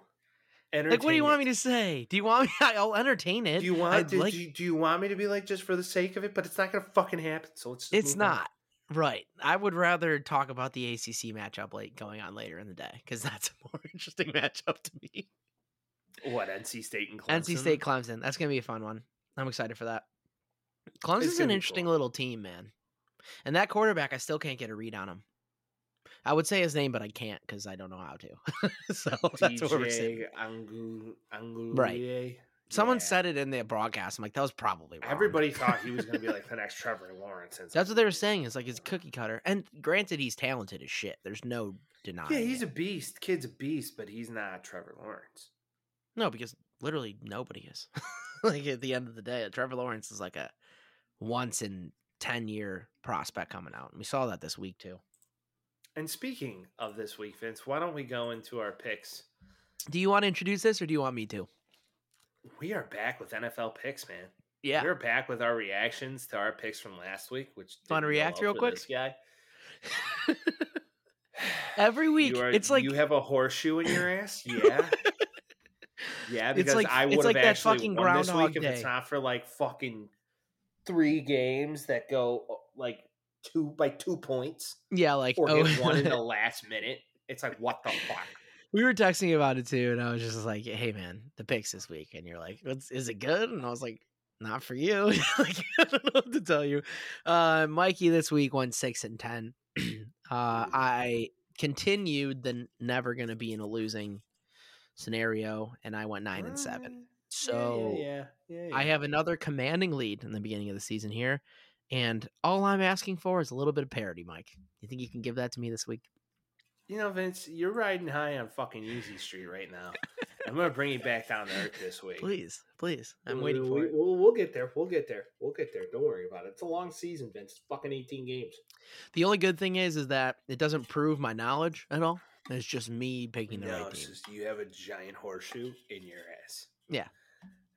Like, what do you want me to say? Do you want me? I'll entertain it. Do you want? Do, like- do, you, do you want me to be like just for the sake of it? But it's not gonna fucking happen. So. Just It's move on. not right. I would rather talk about the ACC matchup late going on later in the day because that's a more interesting matchup to me. What NC State and Clemson? NC State Clemson. That's gonna be a fun one. I'm excited for that. Clemson's an interesting cool. little team, man. And that quarterback, I still can't get a read on him. I would say his name, but I can't because I don't know how to. so that's what we're saying. Angu Angu. Right. Someone said it in the broadcast. I'm like, that was probably wrong. Everybody thought he was gonna be like the next Trevor Lawrence. and That's what they were saying. It's like he's a cookie cutter. And granted, he's talented as shit. There's no denying. Yeah, he's it. a beast. Kid's a beast, but he's not Trevor Lawrence. no because literally nobody is. like at the end of the day, Trevor Lawrence is like a once in ten year prospect coming out. And we saw that this week too. And speaking of this week, Vince, why don't we go into our picks? Do you want to introduce this or do you want me to? We are back with NFL picks, man. Yeah. We're back with our reactions to our picks from last week, which Wanna didn't react real quick? This guy. Every week, are- it's like you have a horseshoe in your ass. Yeah, yeah. It's Because like- I would have that actually fucking won this week if it's not for like fucking three games that go like two by two points yeah, like or oh, get one in the last minute. It's like what the fuck. we were texting about it too, and I was just like, "Hey, man, the picks this week," and you're like, What's, "Is it good?" And I was like, "Not for you." like, I don't know what to tell you. Uh, Mikey this week won six and ten. uh, I continued the never gonna be in a losing scenario, and I went nine and seven. So yeah, yeah, yeah, I have another commanding lead in the beginning of the season here, and all I'm asking for is a little bit of parity, Mike. You think you can give that to me this week? You know, Vince, you're riding high on fucking Easy Street right now. I'm gonna bring you back down to earth this week. Please, please. I'm We- waiting for we, it. We'll, we'll get there. We'll get there. We'll get there. Don't worry about it. It's a long season, Vince. It's fucking 18 games. The only good thing is, is that it doesn't prove my knowledge at all. It's just me picking the No, right it's team. just you have a giant horseshoe in your ass. Yeah.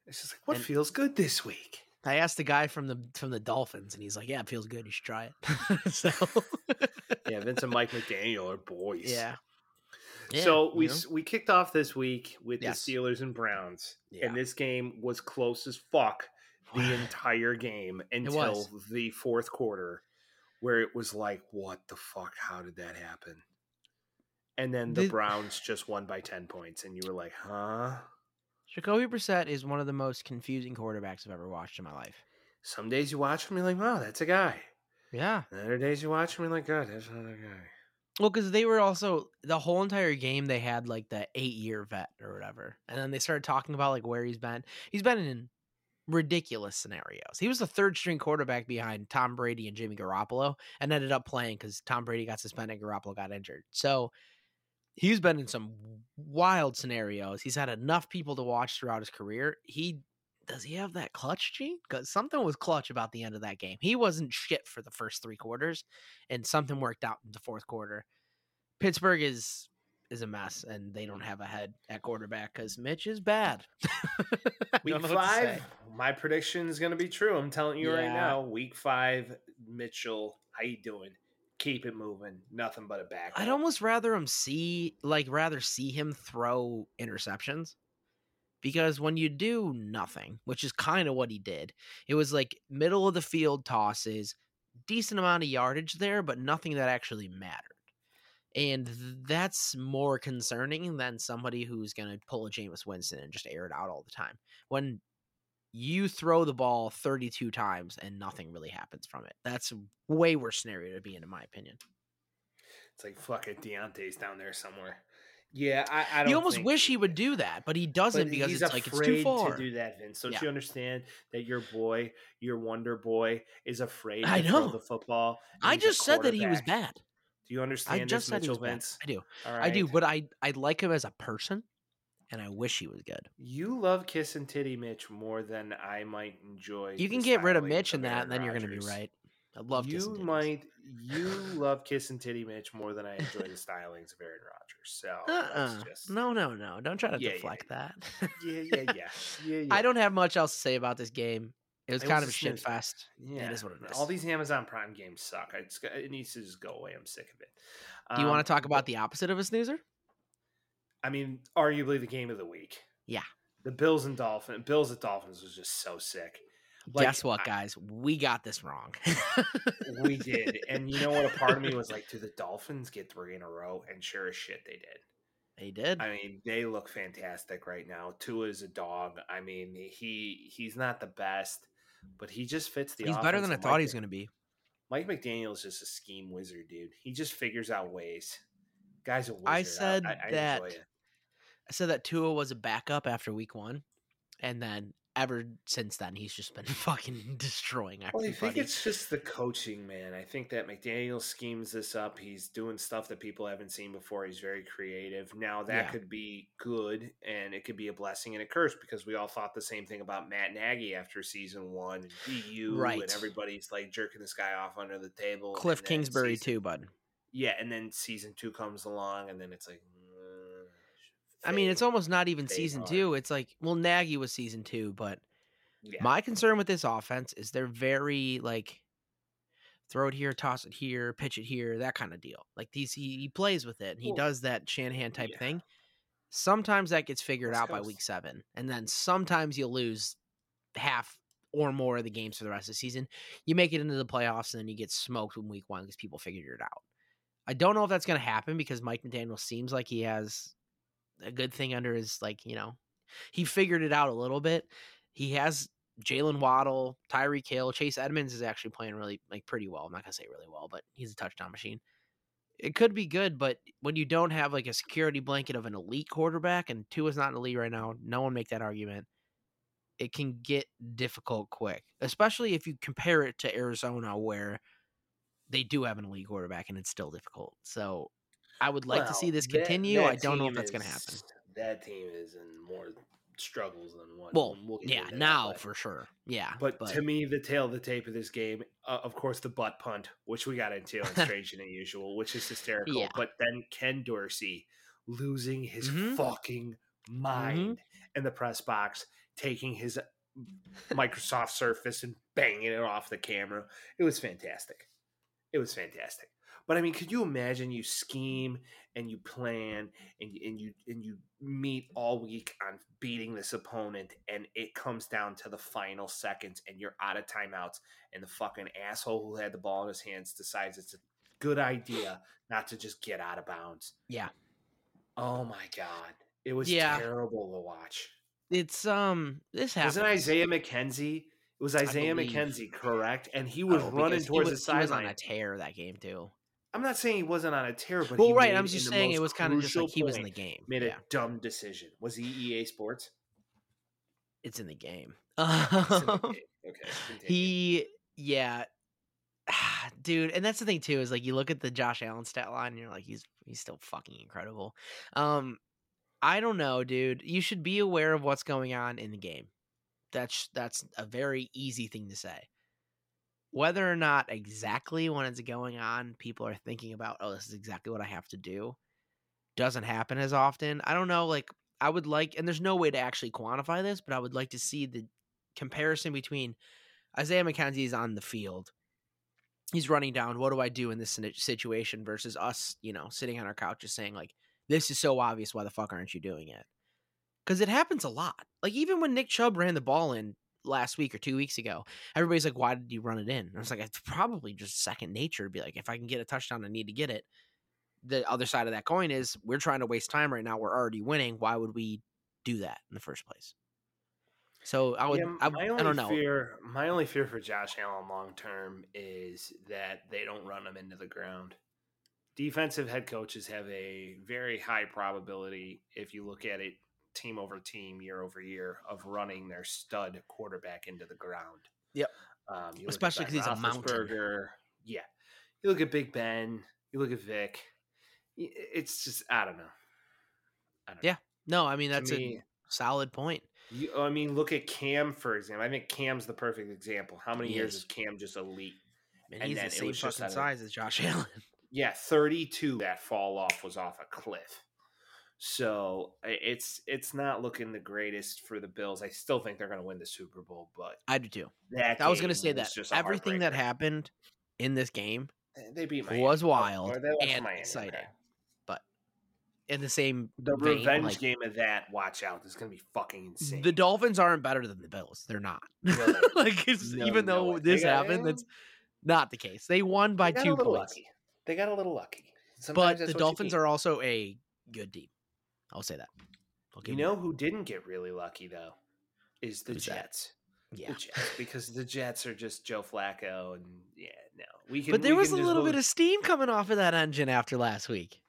It's just like what And- feels good this week. I asked the guy from the from the Dolphins, and he's like, "Yeah, it feels good. You should try it." so, Yeah, Vince and Mike McDaniel are boys. yeah. Yeah, so we you know? we kicked off this week with Yes. the Steelers and Browns, Yeah. and this game was close as fuck the entire game until the fourth quarter, where it was like, "What the fuck? How did that happen?" And then the The- Browns just won by ten points, and you were like, "Huh?" Jacoby Brissett is one of the most confusing quarterbacks I've ever watched in my life. Some days you watch him, you're like, "Wow, that's a guy." Yeah. And other days you watch him, you're like, "God, that's not a guy." Well, because they were also the whole entire game they had like the eight year vet or whatever, and then they started talking about like where he's been. He's been in ridiculous scenarios. He was the third string quarterback behind Tom Brady and Jimmy Garoppolo, and ended up playing because Tom Brady got suspended, and Garoppolo got injured. So he's been in some wild scenarios. He's had enough people to watch throughout his career. He does he have that clutch gene? Because something was clutch about the end of that game. He wasn't shit for the first three quarters, and something worked out in the fourth quarter. Pittsburgh is is a mess, and they don't have a head at quarterback because Mitch is bad. Week don't know what to say. five, my prediction is going to be true. I'm telling you right now. Week five, Mitchell, how you doing? Keep it moving. Nothing but a back. I'd almost rather him see like rather see him throw interceptions because when you do nothing, which is kind of what he did, it was like middle of the field tosses, decent amount of yardage there, but nothing that actually mattered. And that's more concerning than somebody who's going to pull a Jameis Winston and just air it out all the time. When you throw the ball 32 times and nothing really happens from it. That's a way worse scenario to be in, in my opinion. It's like fucking Deontay's down there somewhere. Yeah, I, I don't. You almost wish he would do that, but he doesn't but because he's it's like it's too far. to do that, Vince. Don't Yeah. you understand that your boy, your Wonder Boy, is afraid to I throw know. the football? I just said that he was bad. Do you understand I just this, said he Mitchell was bad. Vince? I do. I do, but I I like him as a person, and I wish he was good. You love Kiss and Titty Mitch more than I might enjoy. You can get rid of Mitch and that, and then you're going to be right. I love you might you love Kiss and Titty Mitch more than I enjoy the stylings of Aaron Rodgers. So Uh-uh. just No, no, no! Don't try to Yeah, yeah, deflect that. yeah, yeah, yeah, yeah, yeah. I don't have much else to say about this game It was It kind was of shit snoozer. fest. Yeah, It is what it is. All these Amazon Prime games suck. Just, it needs to just go away. I'm sick of it. Do you want Um, to talk about the opposite of a snoozer? I mean, arguably the game of the week. Yeah. The Bills and Dolphins. Bills at Dolphins was just so sick. Like, Guess what, I- guys? We got this wrong. we did. And you know what? A part of me was like, do the Dolphins get three in a row? And sure as shit, they did. They did. I mean, they look fantastic right now. Tua is a dog. I mean, he he's not the best, but he just fits the. He's better than I thought Mike he going to be. Mike McDaniel's just a scheme wizard, dude. He just figures out ways. Guy's a wizard. I said I, I that- enjoy it. I said that Tua was a backup after week one, and then ever since then he's just been fucking destroying everybody. Well, I think it's just the coaching, man. I think that McDaniel schemes this up. He's doing stuff that people haven't seen before. He's very creative. Now that Yeah. could be good, and it could be a blessing and a curse because we all thought the same thing about Matt Nagy after season one and BU, Right. and everybody's like jerking this guy off under the table. Cliff Kingsbury season- too, bud. Yeah, and then season two comes along, and then it's like. I mean, it's almost not even season two. It's like, well, Nagy was season two, but Yeah. my concern with this offense is they're very like throw it here, toss it here, pitch it here, that kind of deal. Like these, he, he plays with it. And he does that Shanahan type yeah. thing. Sometimes that gets figured West out by week seven, and then sometimes you lose half or more of the games for the rest of the season. You make it into the playoffs, and then you get smoked in week one because people figured it out. I don't know if that's going to happen because Mike McDaniel seems like he has a good thing under his like you know he figured it out a little bit. He has Jaylen Waddle, Tyreek Hill, Chase Edmonds is actually playing really like pretty well. I'm not gonna say really well, but he's a touchdown machine. It could be good, but when you don't have like a security blanket of an elite quarterback, and Tua is not the league right now, no one make that argument. It can get difficult quick, especially if you compare it to Arizona, where they do have an elite quarterback and it's still difficult. So I would like to see Well, this that- continue. I don't know if that's going to happen. That team is in more struggles than what. Well, we'll yeah, that, now but- for sure. Yeah, But, to me, the tail of the tape of this game, uh, of course, the butt punt, which we got into on Strange and Unusual, which is hysterical. Yeah. But then Ken Dorsey losing his Mhm. fucking mind in the press box, taking his Microsoft Surface and banging it off the camera. It was fantastic. It was fantastic. But I mean, could you imagine you scheme and you plan and you- and you and you meet all week on beating this opponent and it comes down to the final seconds and you're out of timeouts and the fucking asshole who had the ball in his hands decides it's a good idea not to just get out of bounds. Yeah. Oh my god. It was Yeah. terrible to watch. it's um this happens. Wasn't Isaiah McKenzie? It was Isaiah. McKenzie, correct? And he was Oh, running towards was, the he was on sideline. a tear that game too. I'm not saying he wasn't on a tear, but well, he right. made I'm just saying it was kind of just like he was in the game. Made yeah, a dumb decision. Was he EA Sports? it's in the game. It's in the game. Okay. continue. he, yeah, dude. And that's the thing too is like you look at the Josh Allen stat line and you're like he's he's still fucking incredible. Um, I don't know, dude. You should be aware of what's going on in the game. That's that's a very easy thing to say. Whether or not exactly when it's going on, people are thinking about, oh, this is exactly what I have to do, doesn't happen as often. I don't know. Like, I would like, and there's no way to actually quantify this, but I would like to see the comparison between Isaiah McKenzie is on the field. He's running down. What do I do in this situation versus us, you know, sitting on our couches saying, like, this is so obvious. Why the fuck aren't you doing it? Because it happens a lot. Like, even when Nick Chubb ran the ball in last week or two weeks ago, everybody's like, why did you run it in? And I was like, it's probably just second nature to be like, if I can get a touchdown, I need to get it. The other side of that coin is we're trying to waste time right now. We're already winning. Why would we do that in the first place? So I would, Yeah, I, I don't know. Fear, my only fear for Josh Allen long term is that they don't run him into the ground. Defensive head coaches have a very high probability, if you look at it team over team, year over year, of running their stud quarterback into the ground. Yep. Um, Especially because he's a mountain. Yeah. You look at Big Ben. You look at Vic. It's just I don't know. I don't Yeah, No, I mean that's To a solid point. you, I mean, look at Cam for example. I think Cam's the perfect example. How many He years is. is Cam just elite? And, And he's the same fucking out of- size as Josh Allen. Yeah, thirty-two. That fall off was off a cliff. So it's it's not looking the greatest for the Bills. I still think they're going to win the Super Bowl, but I do too. that I was gonna say that just everything that happened in this game eh, they beat Miami. was wild and Miami, exciting. But in the same The vein, revenge like, game of that, watch out, is going to be fucking insane. the Dolphins aren't better than the Bills. They're not. Really? like it's, No- even no though. This happened, that's eh. not the case. They won by They two points. lucky. They got a little lucky. But the that's what you Dolphins are also a good team. I'll say that. I'll You know them who didn't get really lucky though? Is the Who's? Jets. that. The yeah. Jets, because the Jets are just Joe Flacco, and yeah, no, we can. But there was a little bit of steam coming off of that engine after last week.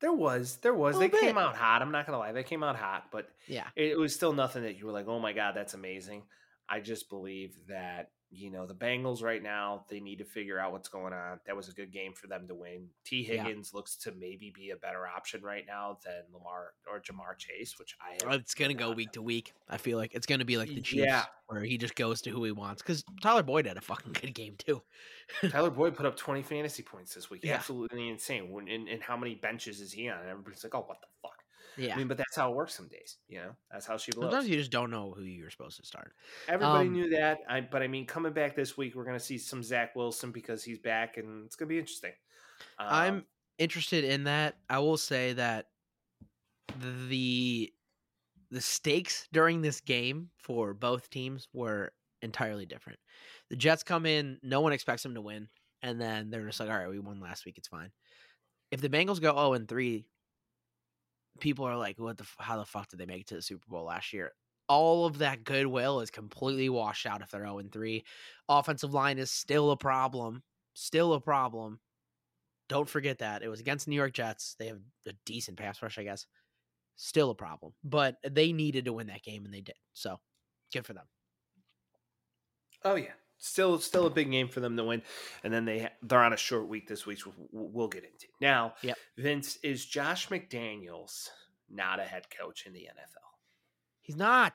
There was, there was. They Little came out hot. I'm not gonna lie, they came out hot, but Yeah. it was still nothing that you were like, oh my god, that's amazing. I just believe that you know the Bengals right now they need to figure out what's going on. That was a good game for them to win. Tee Yeah. Higgins looks to maybe be a better option right now than Lamar or Ja'Marr Chase, which I have It's gonna go week to week. I feel like it's gonna be like the Chiefs, Yeah. where he just goes to who he wants. Because Tyler Boyd had a fucking good game too. Tyler Boyd put up 20 fantasy points this week. Yeah. Absolutely insane. When, and, and how many benches is he on? And everybody's like, oh, what the fuck? Yeah. I mean, but that's how it works some days. You know, that's how she blows. Sometimes you just don't know who you're supposed to start. Everybody um, knew that. I, but I mean, coming back this week, we're going to see some Zach Wilson because he's back, and it's going to be interesting. Um, I'm interested in that. I will say that the the stakes during this game for both teams were entirely different. The Jets come in, no one expects them to win, and then they're just like, "All right, we won last week, it's fine." If the Bengals go 0 and 3, people are like, "What the how the fuck did they make it to the Super Bowl last year?" All of that goodwill is completely washed out if they're 0 and 3. Offensive line is still a problem, still a problem. Don't forget that. It was against the New York Jets. They have a decent pass rush, I guess. Still a problem. But they needed to win that game and they did. So good for them. oh yeah, still, still a big game for them to win, and then they they're on a short week this week. We'll, we'll get into now. Yep. Vince is Josh McDaniels not a head coach in the NFL. He's not.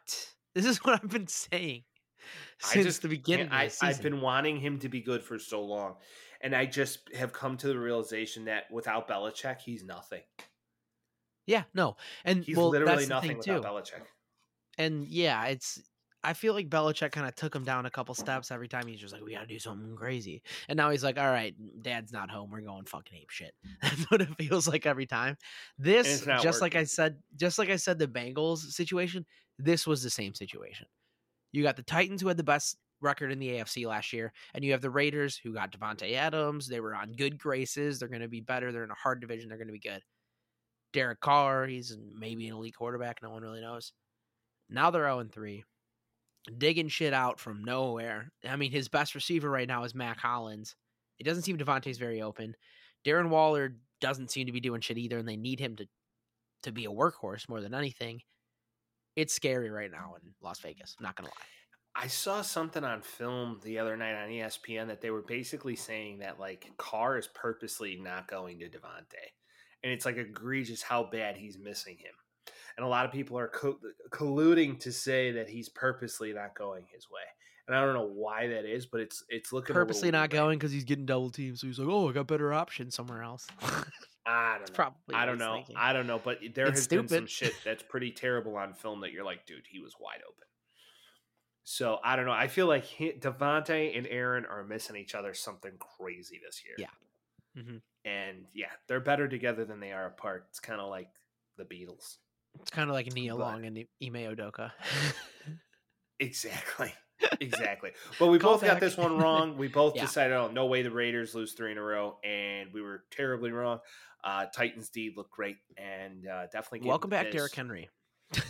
This is what I've been saying I since just the beginning of the I, I've been wanting him to be good for so long, and I just have come to the realization that without Belichick, he's nothing. yeah, no. And He's well, literally that's nothing without too. Belichick. And yeah, it's I feel like Belichick kind of took him down a couple steps every time. He's just like, we got to do something crazy. And now he's like, all right, dad's not home. We're going fucking ape shit. That's what it feels like every time. This, just like I said, just like I said, the Bengals situation, this was the same situation. You got the Titans who had the best record in the AFC last year, and you have the Raiders who got Davante Adams. They were on good graces. They're going to be better. They're in a hard division. They're going to be good. Derek Carr, he's maybe an elite quarterback. No one really knows. Now they're 0 3, digging shit out from nowhere. I mean, his best receiver right now is Mack Hollins. It doesn't seem Davante's very open. Darren Waller doesn't seem to be doing shit either, and they need him to to be a workhorse more than anything. It's scary right now in Las Vegas. I'm not gonna lie. I saw something on film the other night on ESPN that they were basically saying that like Carr is purposely not going to Davante, and it's like egregious how bad he's missing him. And a lot of people are co- colluding to say that he's purposely not going his way. And I don't know why that is, but it's it's looking Purposely not going because he's getting double teamed, so he's like, "Oh, I got better options somewhere else." I don't It's know. probably I don't know. thinking. I don't know, but there It's has been some shit that's pretty terrible on film that you're like, dude, he was wide open. So I don't know. I feel like he, Davante and Aaron are missing each other something crazy this year. Yeah. Mhm. And yeah, they're better together than they are apart. It's kind of like the Beatles. It's kind of like Nia But- Long and Ime Udoka. Exactly. exactly. But we Call both got this one wrong. We both Yeah. decided, oh, no way the Raiders lose three in a row. And we were terribly wrong. Uh, Titans D looked great and uh, definitely. Welcome back, this- Derrick Henry.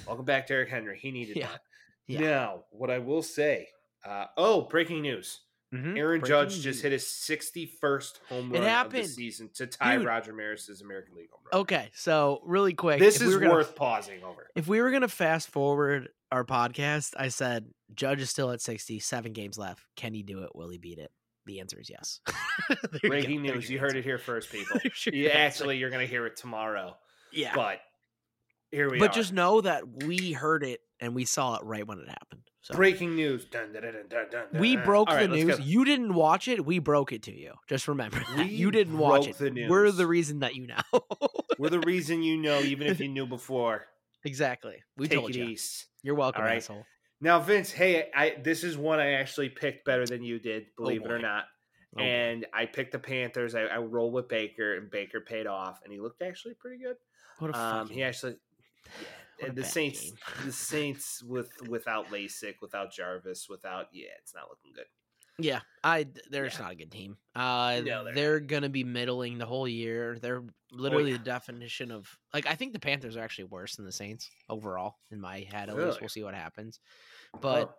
Welcome back, Derrick Henry. He needed Yeah. that. Yeah. Now, what I will say, uh, oh, breaking news. Mhm. Aaron Breaking Judge just hit his 61st home It run of the season to tie Dude. Roger Maris's American League home run. Okay, so really quick, This is we gonna- worth pausing over. If we were gonna fast forward our podcast, I said Judge is still at sixty, seven games left. Can he do it? Will he beat it? The answer is yes. You. Breaking news. You heard it here first, people. You answer. actually, you're going to hear it tomorrow. yeah. But here we But are. just know that we heard it and we saw it right when it happened. So breaking news. Dun, dun, dun, we broke All the right, news. You didn't watch it. We broke it to you. Just remember that. You didn't watch it. the We're the reason that you know. We're the reason you know, even if you knew before. exactly. We Take told it you. east. You're welcome, right. asshole. Now, Vince, hey, I this is one I actually picked better than you did, believe it or not. Oh, boy. and I picked the Panthers. I, I rolled with Baker, and Baker paid off, and he looked actually pretty good. what a Um, he actually, what a the Saints, game. the Saints with without LASIK, without Jarvis, without yeah, it's not looking good. Yeah, I they're Yeah. not a good team. Uh, No, they're they're, gonna be middling the whole year. They're literally yeah. the definition of like I think the Panthers are actually worse than the Saints overall in my head. At Really? least we'll see what happens. But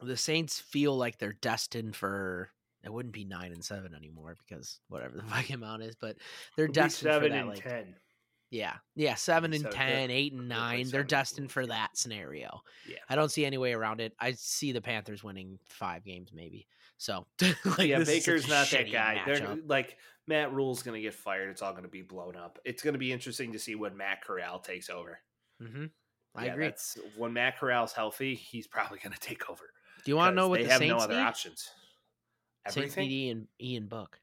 Oh, the Saints feel like they're destined for. It wouldn't be nine and seven anymore because whatever the fucking amount is, but they're destined for that. and Like, ten. Yeah, yeah, seven and So 10, 8 and nine. They're destined for that scenario. Yeah. I don't see any way around it. I see the Panthers winning five games, maybe. So, like, yeah, this is such Baker's not that guy. They're like Matt Rhule's going to get fired. It's all going to be blown up. It's going to be interesting to see when Matt Corral takes over. Mm-hmm. I Yeah, agree. When Matt Corral's healthy, he's probably going to take over. Do you want to know what they the have Saints no other need? options? Saints Everything? need Ian, Ian Book.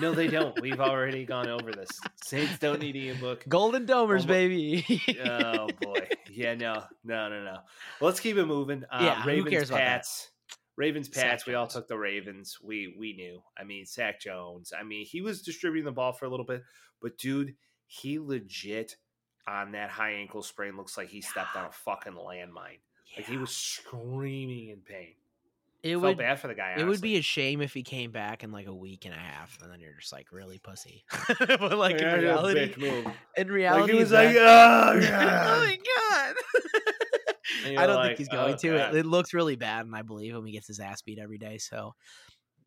No, they don't. We've already gone over this. Saints don't need Ian Book. Golden Domers, Almo- baby. Oh boy. Yeah, no, no, no, no. Well, Let's keep it moving. Uh, Yeah, who Ravens, cares about that? Pats. Ravens, Zach Pats. We all Jones. took the Ravens. We we knew. I mean, Mac Jones. I mean, he was distributing the ball for a little bit, but dude, he legit on that high ankle sprain looks like he stepped on a fucking landmine. Like he was screaming in pain. It Felt would. bad for the guy. It would be a shame if he came back in like a week and a half, and then you're just like really pussy. but like in reality, bitch move. in Like reality, he was that- like, oh, oh my god! I don't like, think he's oh, going "Oh, to. It, God." it looks really bad, and I believe him. He gets his ass beat every day, so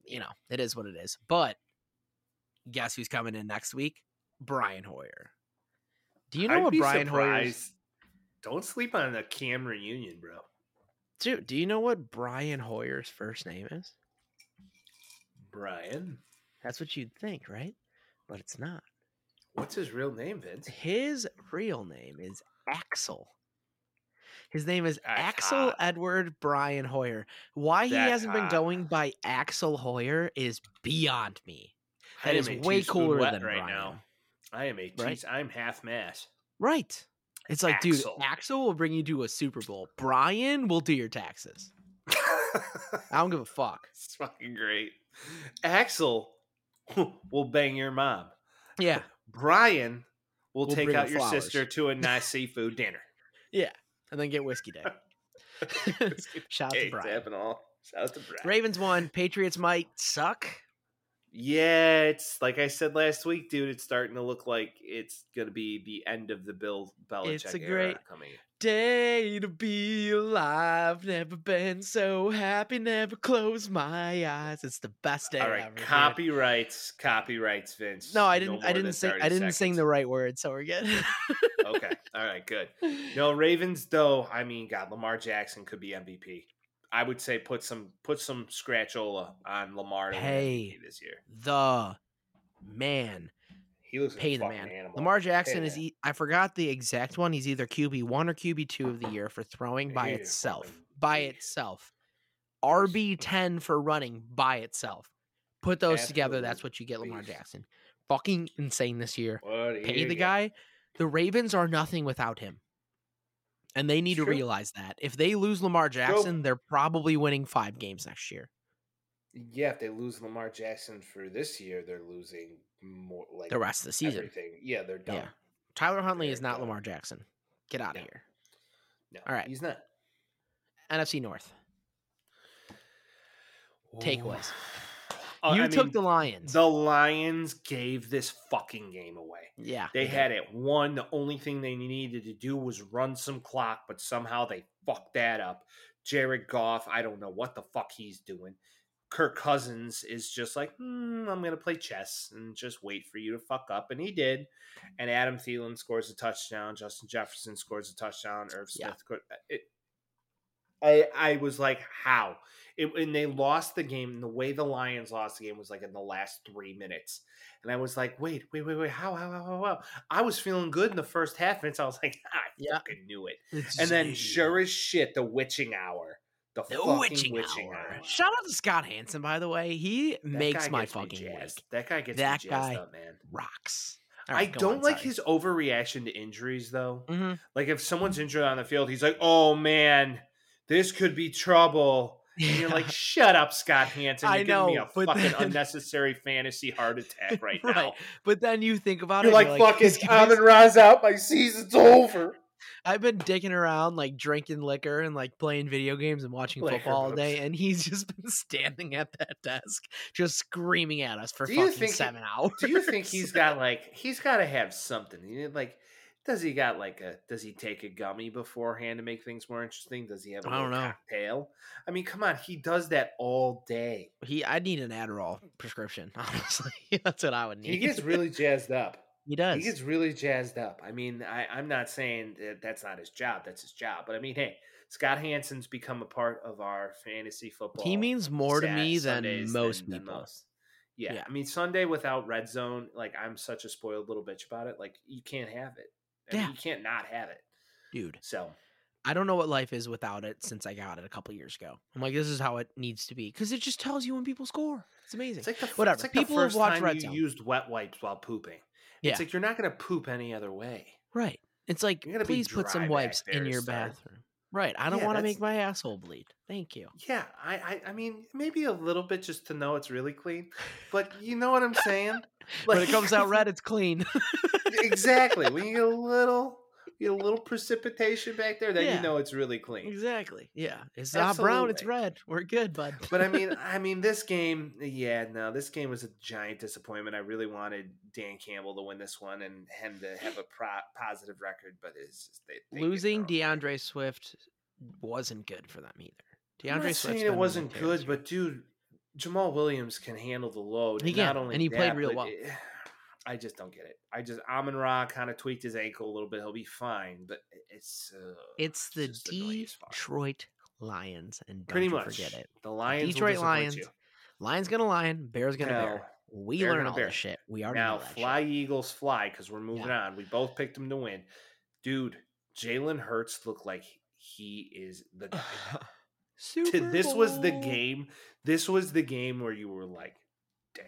you know it is what it is. But guess who's coming in next week? Brian Hoyer. Do you know I'd what be Brian Hoyer? surprised. Don't sleep on the Cam reunion, bro. Dude, do you know what Brian Hoyer's first name is? Brian. That's what you'd think, right? But it's not. What's his real name, Vince? His real name is Axel. His name is That's Axel hot. Edward Brian Hoyer. Why he That's hasn't been ah. going by Axel Hoyer is beyond me. That is way cooler than right Brian. now. I am a right? I'm half mass. Right. It's like, Axel. dude, Axel will bring you to a Super Bowl. Brian will do your taxes. I don't give a fuck. it's fucking great. Axel will bang your mom. Yeah. Brian will We'll take out your flowers. sister to a nice seafood dinner. Yeah. And then get whiskey day. Shout out to Brian. all. Shout out to Brian. Ravens won. Patriots might suck. Yeah, it's like I said last week, dude. It's starting to look like it's gonna be the end of the Bill Belichick It's a great- coming. Day to be alive. Never been so happy. Never close my eyes. It's the best day All right, ever. dude. copyrights, copyrights, Vince. No, I didn't. more I didn't sing. I didn't sing the right word, so we're good. Okay, all right, good. No, Ravens though. I mean, God, Lamar Jackson could be MVP. I would say put some put some scratchola on Lamar Hey. This year. the man. He looks Pay a the man. animal. Lamar Jackson Pay is. E- I forgot the exact one. He's either QB one or QB two of the year for throwing by He's a itself. fucking By itself. RB ten for running by itself. Put those together. That's what you get, Lamar. Jackson. Fucking insane this year. Pay the guy. The Ravens are nothing without him. And they need It's to realize that. If they lose Lamar Jackson, they're probably winning five games next year. Yeah, if they lose Lamar Jackson for this year, they're losing more like The rest of the season. Everything. Yeah, they're done. Yeah. Tyler Huntley They're is not done. Lamar Jackson. Get out of No. here. No, All right. he's not. NFC North. Takeaways. Uh, you I took mean, the Lions. The Lions gave this fucking game away. yeah. They had it won. The only thing they needed to do was run some clock, but somehow they fucked that up. Jared Goff, I don't know what the fuck he's doing. Kirk Cousins is just like, hmm, I'm going to play chess and just wait for you to fuck up. And he did. And Adam Thielen scores a touchdown. Justin Jefferson scores a touchdown. Irv Smith. scored- It, I, I was like, how? It, and they lost the game. And the way the Lions lost the game was like in the last three minutes. And I was like, wait, wait, wait, wait. How, how, how, how, how? I was feeling good in the first half. And so I was like, I Yeah. fucking knew it. It's And then, sure as shit, the witching hour. The, The fucking witching, witching, hour. hour. Shout out to Scott Hanson, by the way. He That makes my fucking week. That guy gets That guy- up, man. Rocks. All I don't on, like sorry. his overreaction to injuries, though. Mhm. Like if someone's injured on the field, he's like, "Oh man, this could be trouble." And you're like, "Shut up, Scott Hanson! I You're giving me know, a fucking then- unnecessary fantasy heart attack right, Right. now." but then you think about You're it, like, you're "Fucking this guy's- Amon Ra's out. My season's over." I've been dicking around, like drinking liquor and like playing video games and watching Liquor football all day, and he's just been standing at that desk, just screaming at us for Do fucking think he- seven hours. Do you think he's got like he's got to have something? You know, Like, does he got like a? Does he take a gummy beforehand to make things more interesting? Does he have a I don't know. cocktail? I mean, come on, he does that all day. he? I need an Adderall prescription. Honestly, that's what I would need. He gets really jazzed up. he does. He gets really jazzed up. I mean, I, I'm not saying that that's not his job. That's his job. But I mean, hey, Scott Hanson's become a part of our fantasy football. he means more to me Sundays than most than- than people. most. Yeah. Yeah. I mean Sunday without red zone, like I'm such a spoiled little bitch about it. Like you can't have it. I mean, Yeah. you can't not have it. Dude, So I don't know what life is without it since I got it a couple years ago. I'm like, this is how it needs to be because it just tells you when people score. It's amazing. it's like the Whatever. Like People have first watched time Red you Zone. used wet wipes while pooping. Yeah. It's like you're not gonna poop any other way. Right. It's like, please put some wipes in your bathroom. Right. I don't Yeah, want to make my asshole bleed. Thank you. Yeah, I, I I mean maybe a little bit just to know it's really clean. But you know what I'm saying? when it comes out red, it's clean. exactly. When you get a little get a little precipitation back there, then Yeah. you know it's really clean. exactly. Yeah. It's not brown, it's red. We're good, bud. But I mean, I mean, this game, yeah, no, this game was a giant disappointment. I really wanted Dan Campbell to win this one and him to have a pro- positive record, but it's just, they, they losing. D'Andre Swift wasn't good for them either. I'm D'Andre not Swift's saying it wasn't the tear this good, but dude, Jamaal Williams can handle the load. He can, not only and he played real well. it- I just don't get it. I just Amon Ra kind of tweaked his ankle a little bit. He'll be fine, but it's uh, it's the just annoying as fuck. Detroit Lions, and don't pretty much forget it. The Lions, Detroit Lions, You. Lions gonna lion, Bears gonna Now, bear. We Bear learn all bear. this shit. We already Now, fly shit. Eagles fly because we're moving on. We both picked them to win. Dude, Jalen Hurts looked like he is the To- this was the game. This was the game where you were like, damn.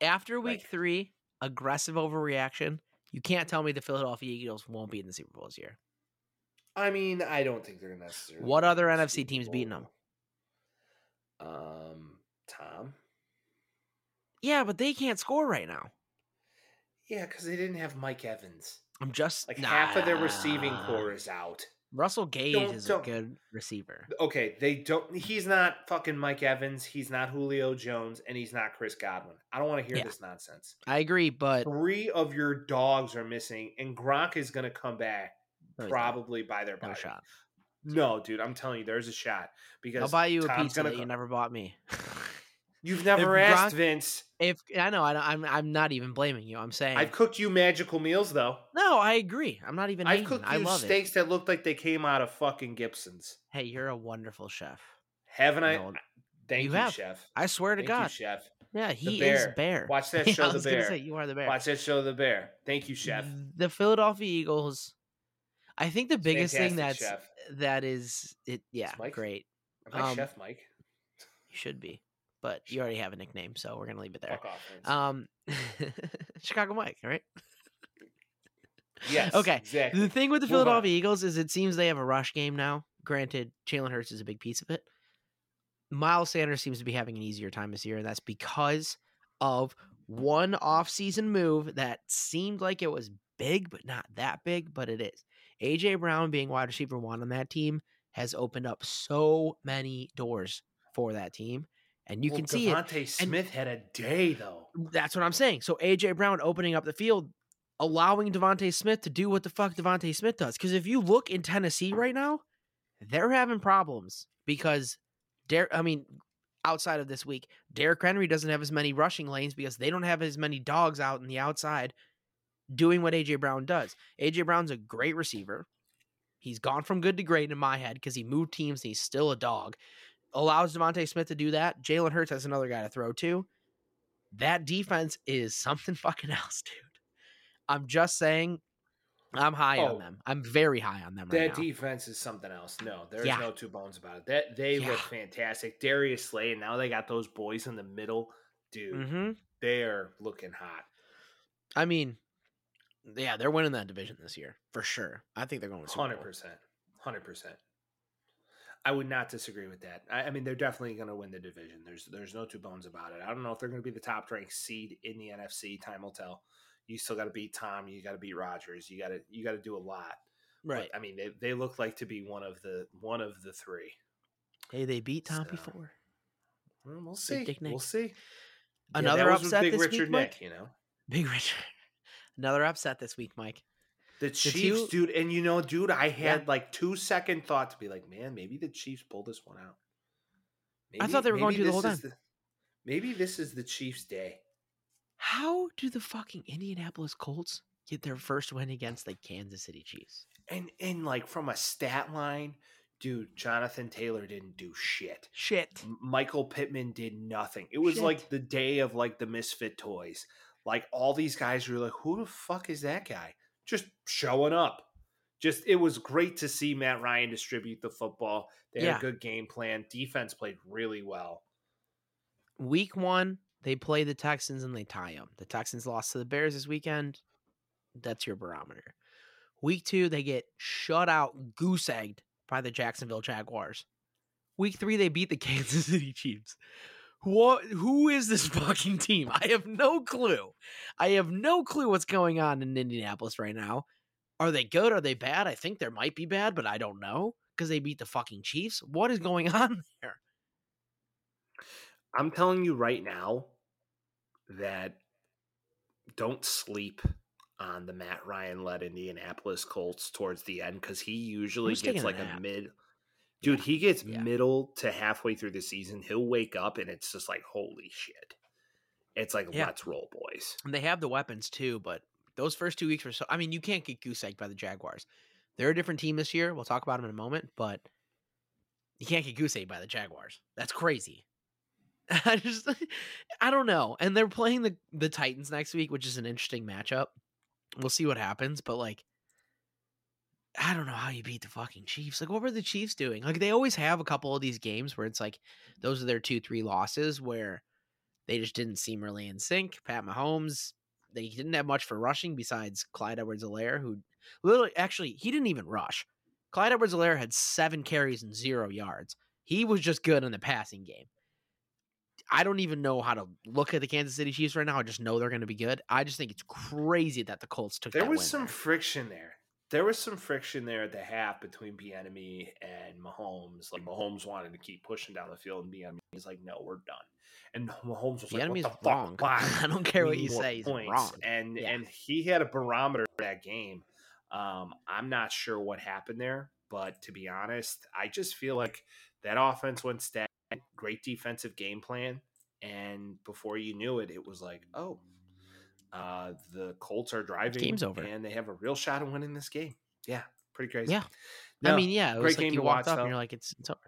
After week like- three, aggressive overreaction. You can't tell me the Philadelphia Eagles won't be in the Super Bowl this year. I mean, I don't think they're necessarily. What other NFC teams beating them? Um, Tom. Yeah, but they can't score right now. Yeah, because they didn't have Mike Evans. I'm just Like half of their receiving core is out. Russell Gage Don't- is don't- a good receiver. Okay, they don't. He's not fucking Mike Evans. He's not Julio Jones, and he's not Chris Godwin. I don't want to hear Yeah. this nonsense. I agree, but Three of your dogs are missing, and Gronk is going to come back No, probably by their no shot. No, dude, I'm telling you, there's a shot because I'll buy you a pizza that you never bought me. You've never If asked Gronk- Vince. if I know, I don't, I'm I'm not even blaming you. I'm saying I've cooked you magical meals though. no. I agree. I'm not even. I've cooked I you love steaks that looked like they came out of fucking Gibson's. Hey, you're a wonderful chef. Haven't I? No, Thank you you, chef. I swear to Thank God. you, chef. Yeah, he bear. is bear. Watch that Yeah, show, I The Bear. say, you are the bear. Watch that show, The Bear. Thank you, chef. The Philadelphia Eagles. I think the biggest thing that's chef. that is it. Yeah, great. Am I um, Chef Mike? You should be, but you already have a nickname, so we're gonna leave it there. Off. Um, Chicago Mike, right? yes. okay, Exactly. The thing with the Move on. Philadelphia Eagles is it seems they have a rush game now. Granted, Jalen Hurts is a big piece of it. Miles Sanders seems to be having an easier time this year, and that's because of one off-season move that seemed like it was big, but not that big, but it is. AJ Brown being wide receiver one on that team has opened up so many doors for that team. And you Well, can see it DeVonta Smith had a day though. Mm, that's what I'm saying. So AJ Brown opening up the field, allowing DeVonta Smith to do what the fuck DeVonta Smith does. Because if you look in Tennessee right now, they're having problems because Der- I mean, outside of this week, Derrick Henry doesn't have as many rushing lanes because they don't have as many dogs out in the outside doing what AJ Brown does. AJ Brown's a great receiver. He's gone from good to great in my head because he moved teams and he's still a dog. Allows DeVonta Smith to do that. Jalen Hurts has another guy to throw to. That defense is something fucking else, dude. I'm just saying, I'm high Oh, on them. I'm very high on them right That now. defense is something else. No, there's Yeah. no two bones about it. That they Yeah. look fantastic. Darius Slay, and now they got those boys in the middle. Dude, hmm they are looking hot. I mean, Yeah, they're winning that division this year for sure. I think they're going. Hundred percent, hundred percent. I would not disagree with that. I, I mean, they're definitely going to win the division. There's there's no two bones about it. I don't know if they're going to be the top ranked seed in the NFC. Time will tell. You still got to beat Tom. You got to beat Rodgers. You got to you got to do a lot. But, Right. I mean, they, they look like to be one of the one of the three. Hey, they beat Tom So, before. Well, we'll see. We'll see. Another with upset Big this Richard week, Mike? Nick. You know. Big Richard. Another upset this week, Mike. The Chiefs, dude, and you know, dude, I had Yeah. like two second thought to be like, man, maybe the Chiefs pull this one out. I thought they were going maybe to the whole is the- maybe this is the Chiefs' day. How do the fucking Indianapolis Colts get their first win against the Kansas City Chiefs? And and like from a stat line, dude, Jonathan Taylor didn't do shit. Shit. Michael Pittman did nothing. It was Shit. like the day of like the misfit toys. Like all these guys were like, who the fuck is that guy? Just showing up. Just it was great to see Matt Ryan distribute the football. They had Yeah. a good game plan. Defense played really well. Week one, they play the Texans and they tie them. The Texans lost to the Bears this weekend. That's your barometer. Week two, they get shut out, goose egged by the Jacksonville Jaguars. Week three, they beat the Kansas City Chiefs. What? Who is this fucking team? I have no clue. I have no clue what's going on in Indianapolis right now. Are they good? Are they bad? I think they might be bad, but I don't know because they beat the fucking Chiefs. What is going on there? I'm telling you right now that don't sleep on the Matt Ryan led Indianapolis Colts towards the end because he usually gets a like a mid. Dude, he gets yeah. middle to halfway through the season. He'll wake up and it's just like, holy shit. It's like, Yeah. let's roll, boys. And they have the weapons too, but those first two weeks were so. I mean, you can't get goose egged by the Jaguars. They're a different team this year. We'll talk about them in a moment, but you can't get goose egged by the Jaguars. That's crazy. I just, I don't know. And they're playing the the Titans next week, which is an interesting matchup. We'll see what happens, but like, I don't know how you beat the fucking Chiefs. Like, what were the Chiefs doing? Like, they always have a couple of these games where it's like those are their two, three losses where they just didn't seem really in sync. Pat Mahomes, they didn't have much for rushing besides Clyde Edwards-Helaire, who literally, actually, he didn't even rush. Clyde Edwards-Helaire had seven carries and zero yards. He was just good in the passing game. I don't even know how to look at the Kansas City Chiefs right now. I just know they're going to be good. I just think it's crazy that the Colts took. There was some there. friction there. There was some friction there at the half between Bieniemy and Mahomes. Like Mahomes wanted to keep pushing down the field, and Bieniemy is like, "No, we're done." And Mahomes was The like, "What the fuck? wrong. Why? I don't care what you say. He's points." wrong. And Yeah. and he had a barometer for that game. Um, I'm not sure what happened there, but to be honest, I just feel like that offense went stagnant. Great defensive game plan, and before you knew it, it was like, oh, uh, the Colts are driving. Game's over. and they have a real shot of winning this game. Yeah, pretty crazy. Yeah. I mean, yeah, it was great like game you to walked watch, up though. and you're like, it's it's over.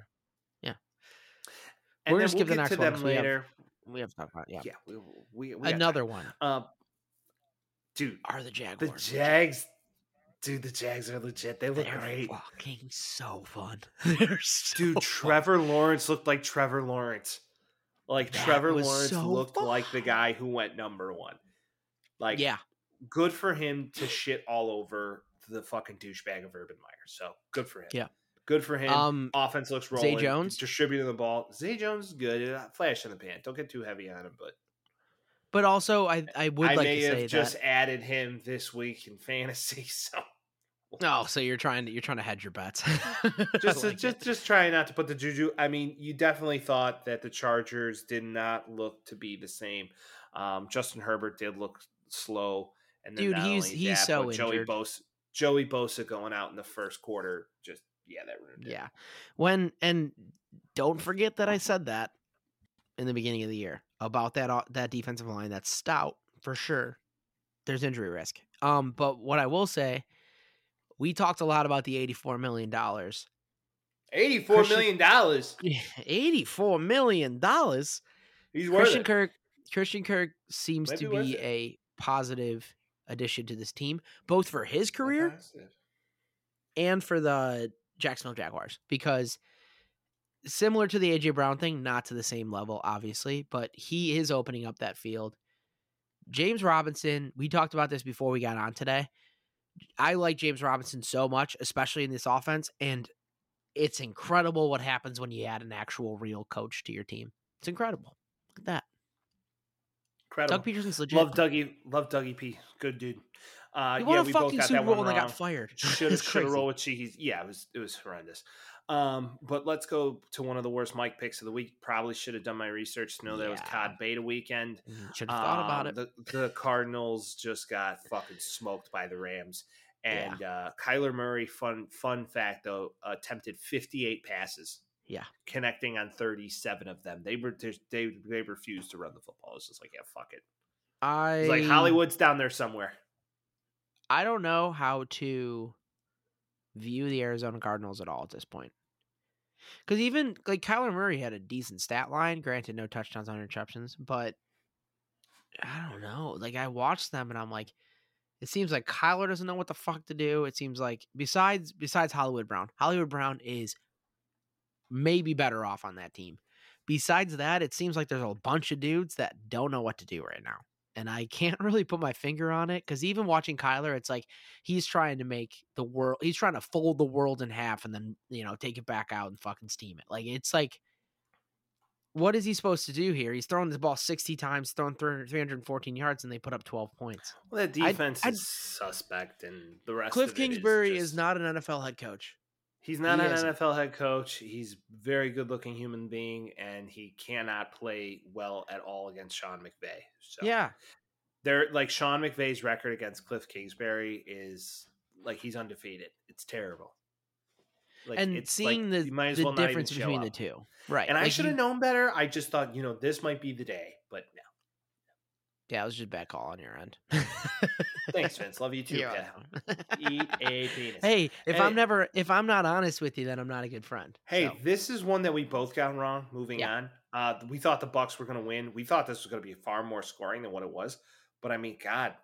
and we're then gonna skip the next one them 'cause we have- later. We have to talk about it. Yeah. Yeah, we, we, we Another one. Um, dude, Are the Jaguars the Jags, dude, the Jags are legit. They look They're great. fucking so fun. They're so Dude, fun. Trevor Lawrence looked like Trevor Lawrence. Like That Trevor Lawrence so looked like the guy who went number one. Like, yeah, good for him to shit all over the fucking douchebag of Urban Meyer. So good for him. Yeah. Good for him. Um, Offense looks rolling. Zay. Jones? distributing the ball. Zay Jones is good. Uh, Flash in the pan. Don't get too heavy on him, but but also I I would I like may to have say just that. added him this week in fantasy. So Oh, so you're trying to you're trying to hedge your bets. just like just it. just trying not to put the juju. I mean, you definitely thought that the Chargers did not look to be the same. Um, Justin Herbert did look slow, and then Dude, he's- he's that, so Joey injured. Bosa, Joey Bosa going out in the first quarter, just yeah, that ruined it. Yeah. When and don't forget that I said that in the beginning of the year about that that defensive line that's stout for sure. There's injury risk. Um, but what I will say, we talked a lot about the eighty-four million dollars. eighty-four Christian- million dollars. Eighty-four million dollars. He's worth Christian it. Kirk. Christian Kirk seems Might to be worth be it. a positive addition to this team, both for his career and for the Jacksonville Jaguars because similar to the AJ Brown thing, not to the same level, obviously, but he is opening up that field. James Robinson, we talked about this before we got on today. I like James Robinson so much, especially in this offense, and it's incredible what happens when you add an actual real coach to your team. It's incredible. Look at that. Incredible. Doug Pederson's legit. Love Dougie. Love Dougie P. Good dude. Uh, won yeah, a we both fucking got Super that Bowl one and they wrong. got fired. Should have It's should have crazy. rolled with Cheese. Yeah, it was it was horrendous. Um, but let's go to one of the worst Mike picks of the week. Probably should have done my research to know that it was Yeah. COD beta weekend. Should have thought about Um, it. The, the Cardinals just got fucking smoked by the Rams. And uh, Kyler Murray, fun fun fact though, attempted 58 passes. Yeah. connecting on 37 of them. They were they they refused to run the football. It's just like yeah, fuck it. I It's like Hollywood's down there somewhere. I don't know how to view the Arizona Cardinals at all at this point. Because even like Kyler Murray had a decent stat line, granted no touchdowns on interceptions, but I don't know. Like I watched them and I'm like, it seems like Kyler doesn't know what the fuck to do. It seems like besides besides Hollywood Brown, Hollywood Brown is maybe better off on that team. Besides that, it seems like there's a bunch of dudes that don't know what to do right now. And I can't really put my finger on it because even watching Kyler, it's like he's trying to make the world, he's trying to fold the world in half and then, you know, take it back out and fucking steam it. Like, it's like, what is he supposed to do here? He's throwing this ball 60 times, throwing 314 yards, and they put up 12 points. Well, that I'd- defense I'd- is suspect, and the rest. Cliff Kingsbury is, is not an NFL head coach. He's not he an isn't. NFL head coach. He's very good looking human being, and he cannot play well at all against Sean McVay. So Yeah. they're like Sean McVay's record against Cliff Kingsbury is like he's undefeated. It's terrible. Like, and it's seeing like, the, you might as the well difference between up. the two. Right. And I should have known better. I just thought, you know, this might be the day, but no. Yeah, it was just a bad call on your end. Thanks, Vince. Love you too, You're pal. Eat a penis. Hey, if Hey. I'm never if I'm not honest with you, then I'm not a good friend. Hey, So, this is one that we both got wrong. Moving Yeah. on, uh, we thought the Bucks were going to win. We thought this was going to be far more scoring than what it was. But I mean, God,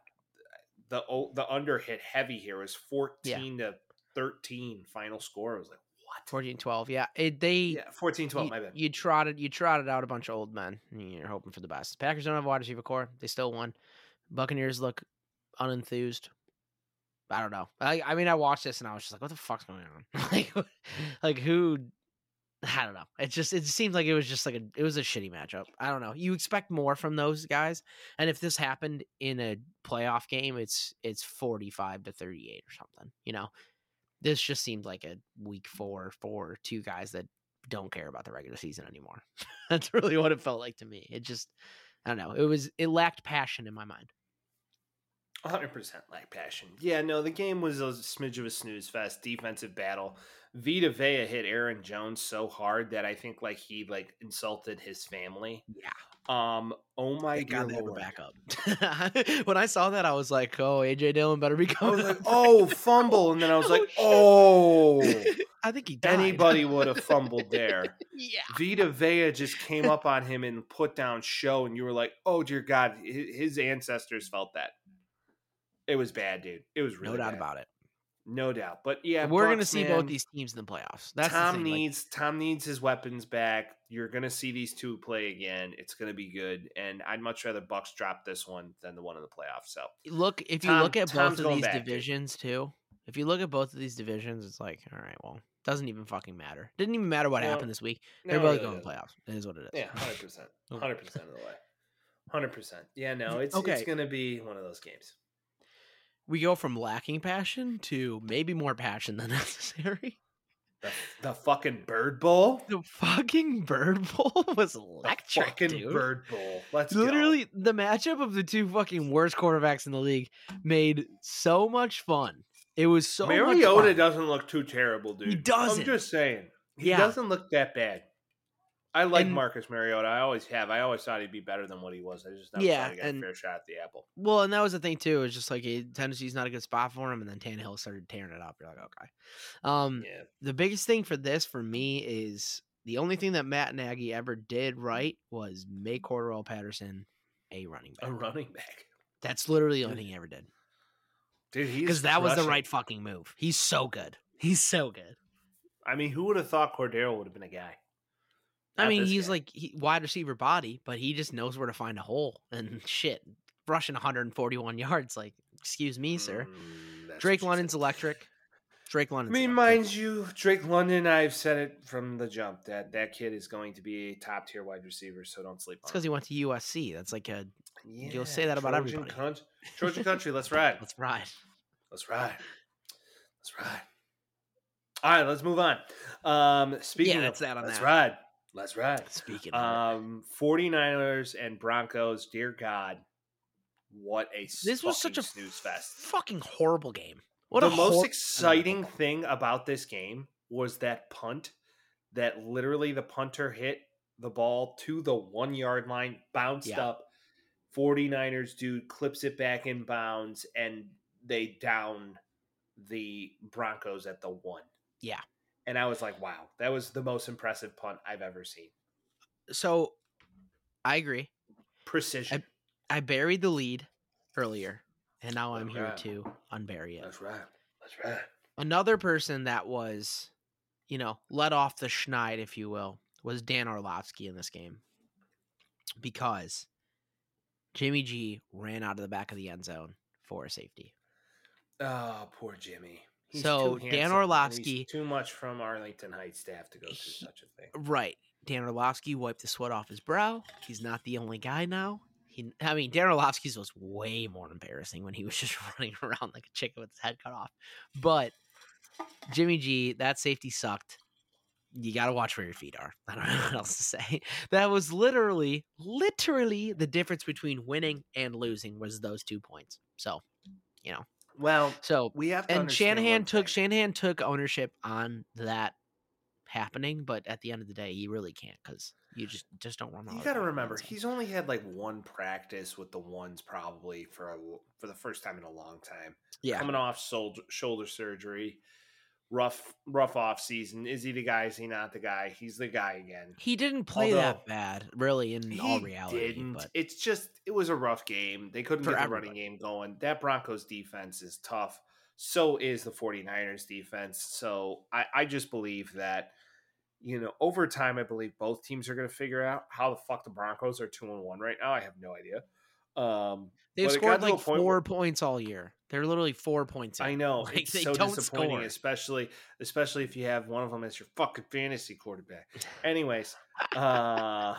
the the under hit heavy here was fourteen to thirteen. Final score It was like? 14 12. Yeah. It, they Yeah, 14-12, you, My bad. you trotted you trotted out a bunch of old men. You're hoping for the best. Packers don't have a wide receiver core. They still won. Buccaneers look unenthused. I don't know. I, I mean, I watched this and I was just like, "What the fuck's going on?" like, like who? I don't know. It just it seemed like it was just like a it was a shitty matchup. I don't know. You expect more from those guys, and if this happened in a playoff game, it's it's forty five to thirty eight or something. You know, this just seemed like a week four for two guys that don't care about the regular season anymore. That's really what it felt like to me. It just I don't know. It was it lacked passion in my mind. 100% like passion. Yeah, no, the game was a smidge of a snooze fest. Defensive battle. Vita Vea hit Aaron Jones so hard that I think like he like insulted his family. Yeah. Um. Oh my Thank God they have a backup. when I saw that, I was like, "Oh, AJ Dillon better be I coming." was like, oh, fumble, and then I was Oh, like, oh. I think he died. Anybody would have fumbled there. yeah. Vita Vea just came up on him and put down show, and you were like, oh dear God, his ancestors felt that. It was bad, dude. It was really no doubt bad. about it. No doubt. But yeah, We're gonna see man, both these teams in the playoffs. That's Tom thing, like, needs Tom needs his weapons back. You're gonna see these two play again. It's gonna be good, and I'd much rather Bucks drop this one than the one in the playoffs. So look if you Tom- look at Tom's both of these back, dude. divisions too. If you look at both of these divisions, it's like, all right, well, doesn't even fucking matter. Didn't even matter what Well, happened this week. no, They're it both really going to playoffs. It is what it is. Yeah, hundred percent, oh. hundred percent of the way, hundred percent. Yeah, no, it's Okay. it's gonna be one of those games. We go from lacking passion to maybe more passion than necessary. The, the fucking Bird Bowl, The fucking Bird Bowl was the electric, fucking dude. Bird Bowl. Let's go. Literally, the matchup of the two fucking worst quarterbacks in the league made so much fun. It was so much Mariota doesn't look too terrible, dude. He doesn't. I'm just saying. He Yeah. doesn't look that bad. I like And- Marcus Mariota. I always have. I always thought he'd be better than what he was. I just never Yeah, thought he got and- a fair shot at the apple. Well, and that was the thing too. It's just like Tennessee's not a good spot for him, and then Tannehill started tearing it up. You're like, okay. Um, Yeah. the biggest thing for this for me is the only thing that Matt Nagy ever did right was make Cordarrelle Patterson a running back. A running back. That's literally the only thing he ever did. Dude, he's Because that was the right fucking move. He's so good. He's so good. I mean, who would have thought Cordero would have been a guy? I mean, he's guy. like he, wide receiver body, but he just knows where to find a hole and shit. rushing 141 yards. Like, excuse me, sir. Mm, Drake London's said. electric. Drake I London's. mean, mind you, Drake London. I've said it from the jump that that kid is going to be a top tier wide receiver. So don't sleep It's because he went to USC. That's like a him. you'll say that about Trojan everybody. Trojan country. Let's ride. let's ride. Let's ride. Let's ride. All right, let's move on. Um, speaking of, that's that on let's that. ride. Let's ride. Speaking of, Um, 49ers and Broncos. Dear God, what a this was such a fucking snooze fest. fucking horrible game. What the most hor- exciting thing about this game was that punt that literally the punter hit the ball to the one yard line, bounced Yeah. up. 49ers dude clips it back in bounds, and they down the Broncos at the one. Yeah. And I was like, wow, that was the most impressive punt I've ever seen. So, I agree. Precision. I buried the lead earlier, and now I'm here Okay. to unbury it. That's right. That's right. Another person that was, you know, let off the schneid, if you will, was Dan Orlovsky in this game because Jimmy G ran out of the back of the end zone for a safety. Oh, poor Jimmy. So, too Dan he's Orlovsky- too much from Arlington Heights to have to go through He- such a thing. Right. Dan Orlovsky wiped the sweat off his brow. He's not the only guy now. He, I mean, Dan Orlovsky's was way more embarrassing when he was just running around like a chicken with his head cut off. But Jimmy G, that safety sucked. You got to watch where your feet are. I don't know what else to say. That was literally, literally the difference between winning and losing was those two points. So, you know, Well, so we have to and Shanahan took. Shanahan took ownership on that happening, but at the end of the day, you really can't because you just just don't run. all You got to remember, he's only had like one practice with the ones probably for a, for the first time in a long time. yeah, Coming off shoulder, shoulder surgery, rough rough off season. Is he the guy? Is he not the guy? He's the guy again. he didn't play Although, that bad, really, in all reality. didn't. But It's just it was a rough game. They couldn't For get the everybody. running game going. That Broncos defense is tough. So is the 49ers defense. So I, I just believe that, you know, over time I believe both teams are gonna figure out how the fuck the Broncos are two and one right now. I have no idea. Um they've scored to like point four where- points all year. They're literally four points. I know Like, it's they so don't disappointing, score. especially especially if you have one of them as your fucking fantasy quarterback. Anyways, uh,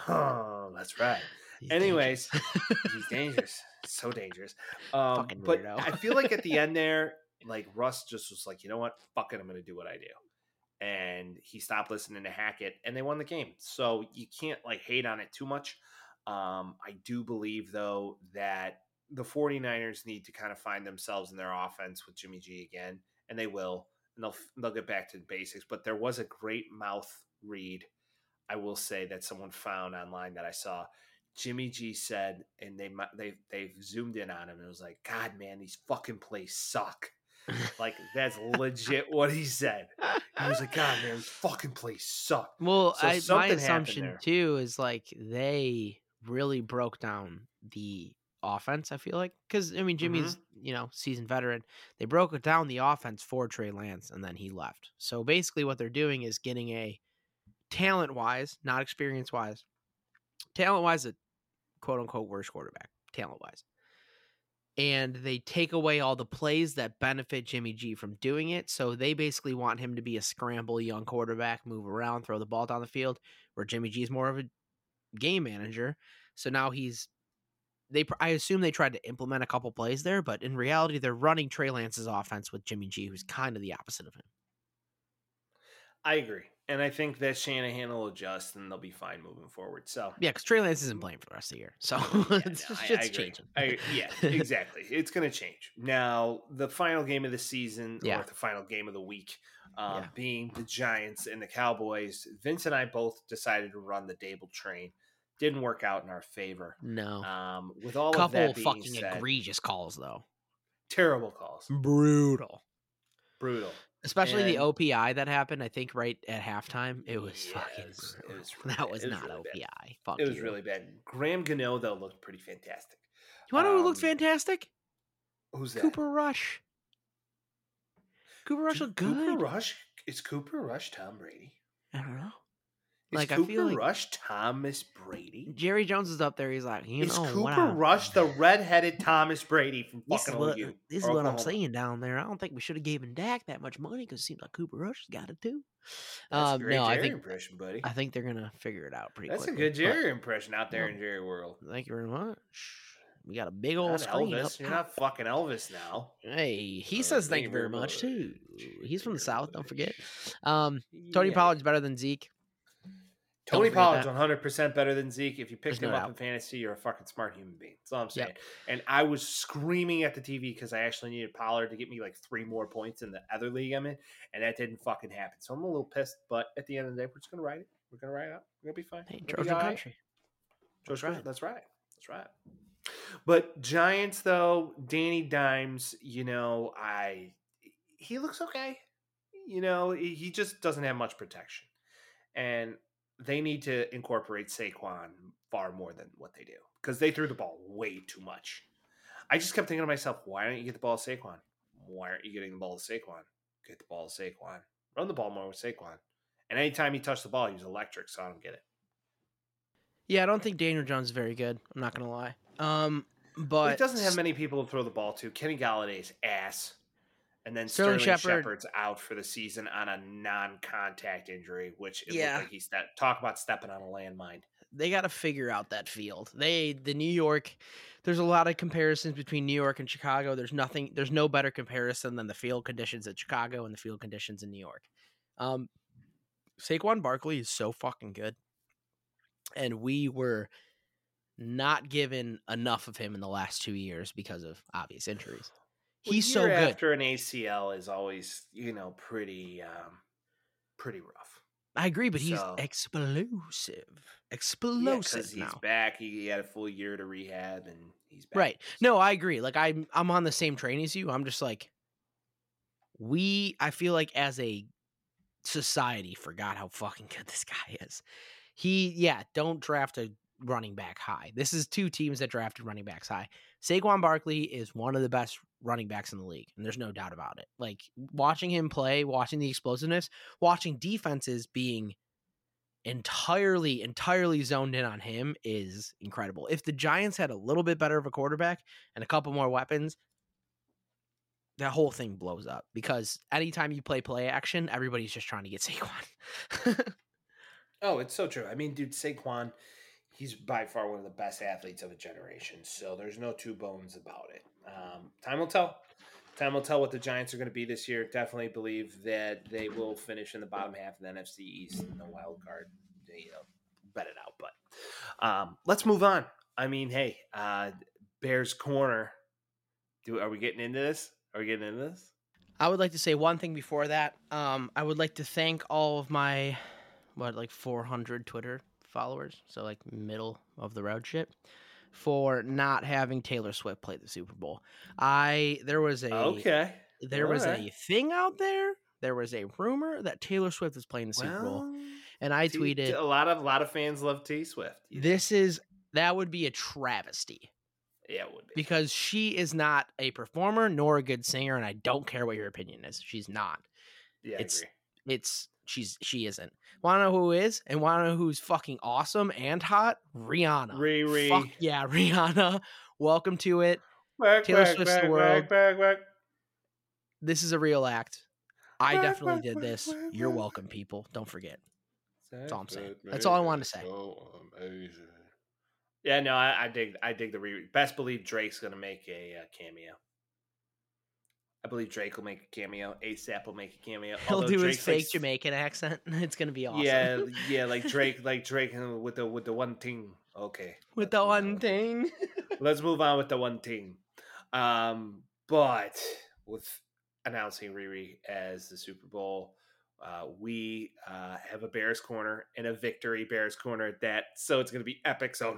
that's right. He's Anyways, dangerous. he's dangerous, so dangerous. Um, but. I feel like at the end there, like Russ just was like, you know what, fuck it, I'm gonna do what I do, and he stopped listening to Hackett, and they won the game. So you can't like hate on it too much. Um, I do believe though that the 49ers need to kind of find themselves in their offense with Jimmy G again, and they will, and they'll they'll get back to the basics. But there was a great mouth read, I will say that someone found online that I saw. Jimmy G said, and they they they zoomed in on him, and it was like, God, man, these fucking plays suck. Like that's legit what he said. He was like, God, man, these fucking plays suck. Well, So I, my assumption too is like they really broke down the offense. I feel like because I mean Mm-hmm. Jimmy's you know seasoned veteran. They broke down the offense for Trey Lance, and then he left. So basically, what they're doing is getting a talent wise, not experience wise, talent wise, a quote unquote worst quarterback, talent wise. And they take away all the plays that benefit Jimmy G from doing it. So they basically want him to be a scramble young quarterback, move around, throw the ball down the field, where Jimmy G is more of a game manager. So now he's they I assume they tried to implement a couple plays there, but in reality they're running Trey Lance's offense with Jimmy G, who's kind of the opposite of him. I agree, and I think that Shanahan will adjust, and they'll be fine moving forward. So Yeah, because Trey Lance isn't playing for the rest of the year, so Yeah, it's no, just I- I changing. I, yeah, exactly. it's going to change. Now, the final game of the season, Yeah. or the final game of the week, um, Yeah. being the Giants and the Cowboys, Vince and I both decided to run the Daboll train. Didn't work out in our favor. No, Um, with all of that being fucking said, egregious calls though, terrible calls, brutal. brutal. Especially the OPI that happened, I think right at halftime. It was Yeah, fucking it was- it brutal. was really that was was not really bad. OPI. Fuck It was you. really bad. Graham Gano though looked pretty fantastic. You want to know who looked um, fantastic? Who's that? Cooper Rush. Cooper Rush looked good. Cooper Rush. Is Cooper Rush Tom Brady? I don't know. Is Like, I Cooper feel like- Rush Thomas Brady? Jerry Jones is up there. He's like, you is know, Cooper I- Rush the redheaded Thomas Brady from This is fucking what, OU? this is what I'm saying down there. I don't think we should have given Dak that much money because it seems like Cooper Rush has got it too. That's Um, a great no, I think impression, buddy. I think they're gonna figure it out pretty quick. That's a quickly. good but Jerry impression out there no. in Jerry world. Thank you very much. We got a big old Not screen Elvis. You're not fucking Elvis now. Hey, he Uh, says thank you very much too. He's from the south. Don't forget. Um, Tony Yeah. Pollard's better than Zeke. Tony Pollard's 100 percent better than Zeke. If you picked There's no him up doubt. in fantasy, you're a fucking smart human being. That's all I'm Yep. saying. And I was screaming at the TV because I actually needed Pollard to get me like three more points in the other league I'm in, and that didn't fucking happen. So I'm a little pissed. But at the end of the day, we're just gonna ride it. We're gonna ride it out. We're gonna be fine. Hey, We're gonna be Trojan all right. country. That's That's right. That's right. That's right. But Giants, though, Danny Dimes, you know, I he looks okay. You know, he just doesn't have much protection, and they need to incorporate Saquon far more than what they do because they threw the ball way too much. I just kept thinking to myself, why don't you get the ball to Saquon? Why aren't you getting the ball to Saquon? Get the ball to Saquon. Run the ball more with Saquon. And anytime he touched the ball, he was electric, so I don't get it. Yeah, I don't think Daniel Jones is very good. I'm not gonna lie. Um, but he doesn't have many people to throw the ball to. Kenny Golladay's ass. And then Sterling Sterling, Shepard- Shepard's out for the season on a non-contact injury, which it Yeah. like he stepped. Talk about stepping on a landmine. they got to figure out that field. They the New York. There's a lot of comparisons between New York and Chicago. There's nothing. There's no better comparison than the field conditions at Chicago and the field conditions in New York. Um, Saquon Barkley is so fucking good, and we were not given enough of him in the last two years because of obvious injuries. Well, He's so good. After an ACL is always, you know, pretty, um, pretty rough. I agree, but he's So- explosive, Yeah, explosive he's now. back. He had a full year to rehab, and he's back. Right. No, I agree. Like I'm I'm on the same train as you. I'm just like we I feel like as a society forgot how fucking good this guy is. He yeah, don't draft a running back high. This is two teams that drafted running backs high. Saquon Barkley is one of the best running backs in the league, and there's no doubt about it. Like watching him play, watching the explosiveness, watching defenses being entirely entirely zoned in on him is incredible. If the Giants had a little bit better of a quarterback and a couple more weapons, that whole thing blows up because anytime you play play action, everybody's just trying to get Saquon. Oh, it's so true. I mean, dude, Saquon, he's by far one of the best athletes of a generation. So there's no two bones about it. Um, time will tell. Time will tell what the Giants are going to be this year. Definitely believe that they will finish in the bottom half of the NFC East in the wild card. You know, bet it out. But um, let's move on. I mean, hey, uh, Bears corner. Do are we getting into this? Are we getting into this? I would like to say one thing before that. Um, I would like to thank all of my what like 400 Twitter followers, so like middle of the road shit, for not having Taylor Swift play the Super Bowl. I there was a Okay. there was a thing out there. There was a rumor that Taylor Swift was playing the Super Bowl, and I T- tweeted, a lot of a lot of fans love T Swift. "This is that would be a travesty." yeah, it would be. because she is not a performer nor a good singer and i don't care what your opinion is she's not Yeah, it's- it's she's she isn't want to know who is and want to know who's fucking awesome and hot rihanna Riri. Fuck yeah rihanna welcome to it Work, Taylor work, Swift's the world. work, work, work. this is a real act i definitely did this you're welcome people don't forget That's all I'm saying. That's all I wanted to say. Yeah, no, I, I dig. I dig the re. Best believe Drake's gonna make a uh, cameo. I believe Drake will make a cameo. ASAP will make a cameo. he'll although do his fake jamaican accent it's gonna be awesome Yeah, yeah, like Drake, like Drake uh, with the with the one thing. Okay, with the one on. thing Let's move on with the one thing. Um, but with announcing Riri as the Super Bowl, uh, we uh, have a Bears corner and a victory Bears corner at that. So it's going to be epic. So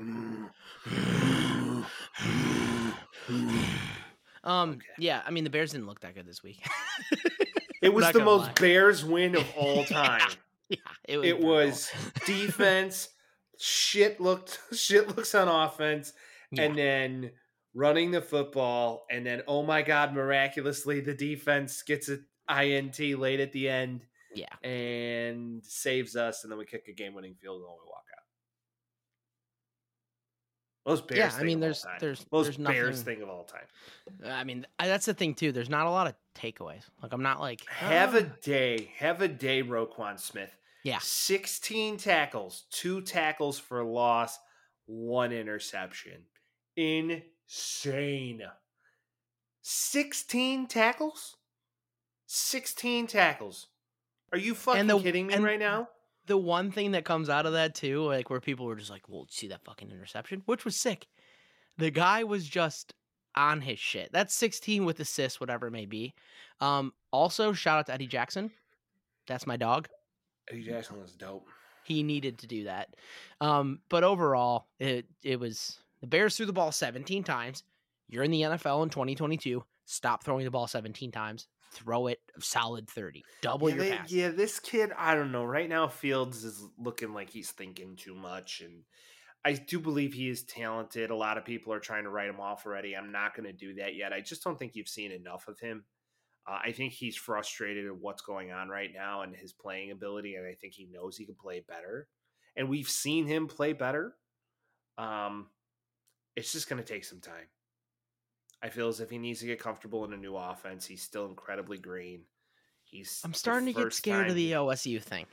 um Okay. yeah i mean the bears didn't look that good this week it was the most lie. Bears win of all time. yeah it was it was defense, shit looked shit looks on offense, Yeah. and then running the football, and then oh my god, miraculously the defense gets an INT late at the end. Yeah. and saves us, and then we kick a game-winning field goal and we walk out. Most Bears. Yeah, I mean, there's- there's- most there's Bears thing of all time. I mean, I- that's the thing too. There's not a lot of takeaways. Like I'm not like Have a "Ah." day. Have a day, Roquan Smith. Yeah. 16 tackles, two tackles for loss, one interception. Insane. 16 tackles? 16 tackles. Are you fucking the- kidding me and- right now? The one thing that comes out of that too, like where people were just like, "Well, see that fucking interception," which was sick. The guy was just on his shit. That's 16 with assists, whatever it may be. Um, also, shout out to Eddie Jackson. That's my dog. Eddie Jackson was dope. He needed to do that. Um, but overall, it it was the Bears threw the ball 17 times. You're in the NFL in 2022. Stop throwing the ball 17 times. Throw it a solid 30. Double yeah, your they- pass. yeah, this kid, I don't know. Right now, Fields is looking like he's thinking too much, and I do believe he is talented. A lot of people are trying to write him off already. I'm not going to do that yet. I just don't think you've seen enough of him. Uh, I think he's frustrated at what's going on right now and his playing ability, and I think he knows he can play better. And we've seen him play better. Um, it's just going to take some time. I feel as if he needs to get comfortable in a new offense. He's still incredibly green. He's I'm starting to get scared of the OSU thing.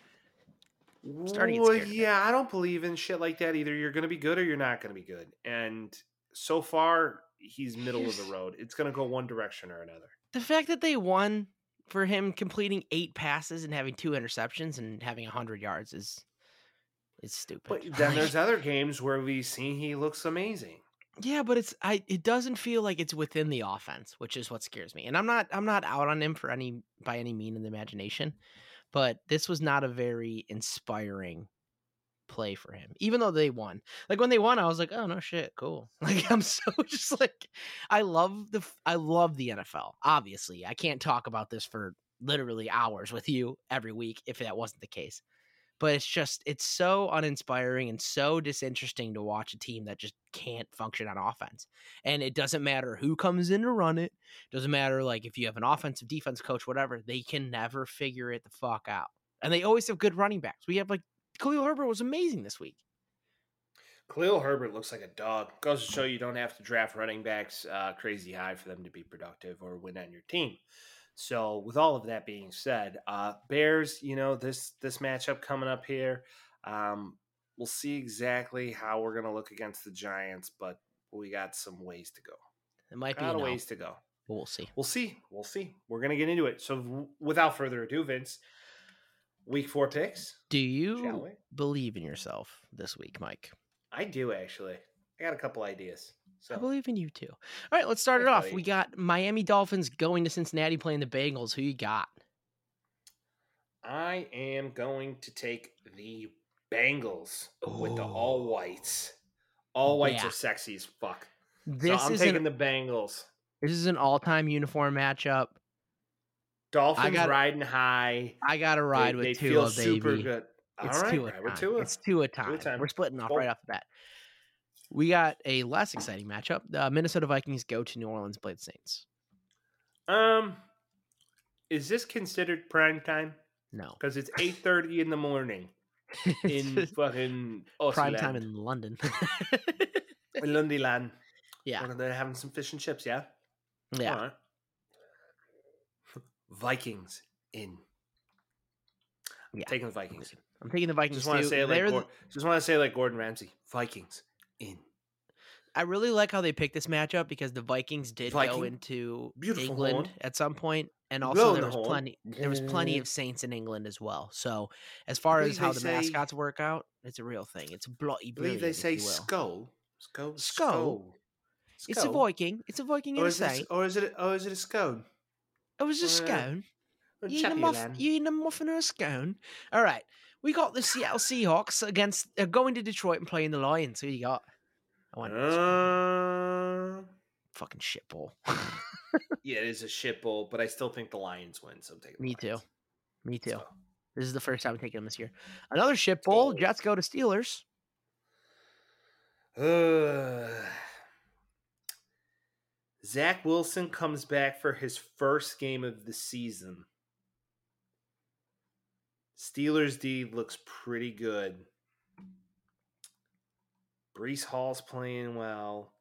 starting to get well, scared yeah, I don't believe in shit like that. Either you're going to be good or you're not going to be good. And so far, he's middle of the road. It's going to go one direction or another. The fact that they won for him completing eight passes and having two interceptions and having 100 yards is is stupid. But then there's other games where we've seen he looks amazing. Yeah, but it's I it doesn't feel like it's within the offense, which is what scares me. And I'm not I'm not out on him for any by any mean in the imagination, but this was not a very inspiring play for him. Even though they won. Like when they won, I was like, "Oh no shit, cool." Like I'm so just like I love the I love the NFL. Obviously, I can't talk about this for literally hours with you every week if that wasn't the case. But it's just it's so uninspiring and so disinteresting to watch a team that just can't function on offense. And it doesn't matter who comes in to run it. Doesn't matter like if you have an offensive defense coach, whatever. They can never figure it the fuck out. And they always have good running backs. We have like Khalil Herbert was amazing this week. Khalil Herbert looks like a dog. Goes to show you don't have to draft running backs uh, crazy high for them to be productive or win on your team. So, with all of that being said, uh, Bears, you know this this matchup coming up here, um, we'll see exactly how we're gonna look against the Giants, but we got some ways to go. It might be Got a a no, ways to go. but we'll see. We'll see. We'll see. We're gonna get into it. So, w- without further ado, Vince, week four picks. Do you believe in yourself this week, Mike? I do actually. I got a couple ideas. So I believe in you too. All right, let's start it off. We got Miami Dolphins going to Cincinnati playing the Bengals. Who you got? I am going to take the Bengals with the all whites. All whites Yeah. are sexy as fuck. This so I'm is taking an, the Bengals. this is an all-time uniform matchup. Dolphins gotta- riding high. I got to ride they, with they Tua, feel baby. super good. It's All right, two a ride with time. Tua. It's two a time. time. We're splitting off right off the bat. We got a less exciting matchup. The Minnesota Vikings go to New Orleans, play the Saints. Um, is this considered prime time? No, Because it's eight thirty in the morning in fucking prime time in London. in Lundyland. yeah, and they're having some fish and chips. Yeah, yeah. Right. Vikings in. Yeah. taking the Vikings. I'm taking the Vikings Just want to say like the- just want to say like Gordon Ramsay. Vikings in. I really like how they picked this matchup because the Vikings did go into Beautiful England horn. at some point, and also in there was horn. plenty. There was plenty of Saints in England as well. So as far as how the say- mascots work out, it's a real thing. It's a bloody believe they say will. skull. Skull. Skull? It's a Viking. It's a Viking Or and a is, it, Saint. or is it? Or is it a scone? It was a uh, scone. A You eat a, muff, you eat a muffin or a scone? All right. We got the Seattle Seahawks against uh, going to Detroit and playing the Lions. Who you got? I went Uh, fucking shitball. yeah, it is a shit bowl, but I still think the Lions win. So I'm taking. Me too. Me too. So, This is the first time I'm taking them this year. Another shit bowl. go. Jets go to Steelers. Uh, Zach Wilson comes back for his first game of the season. Steelers D looks pretty good. Breece Hall's playing well.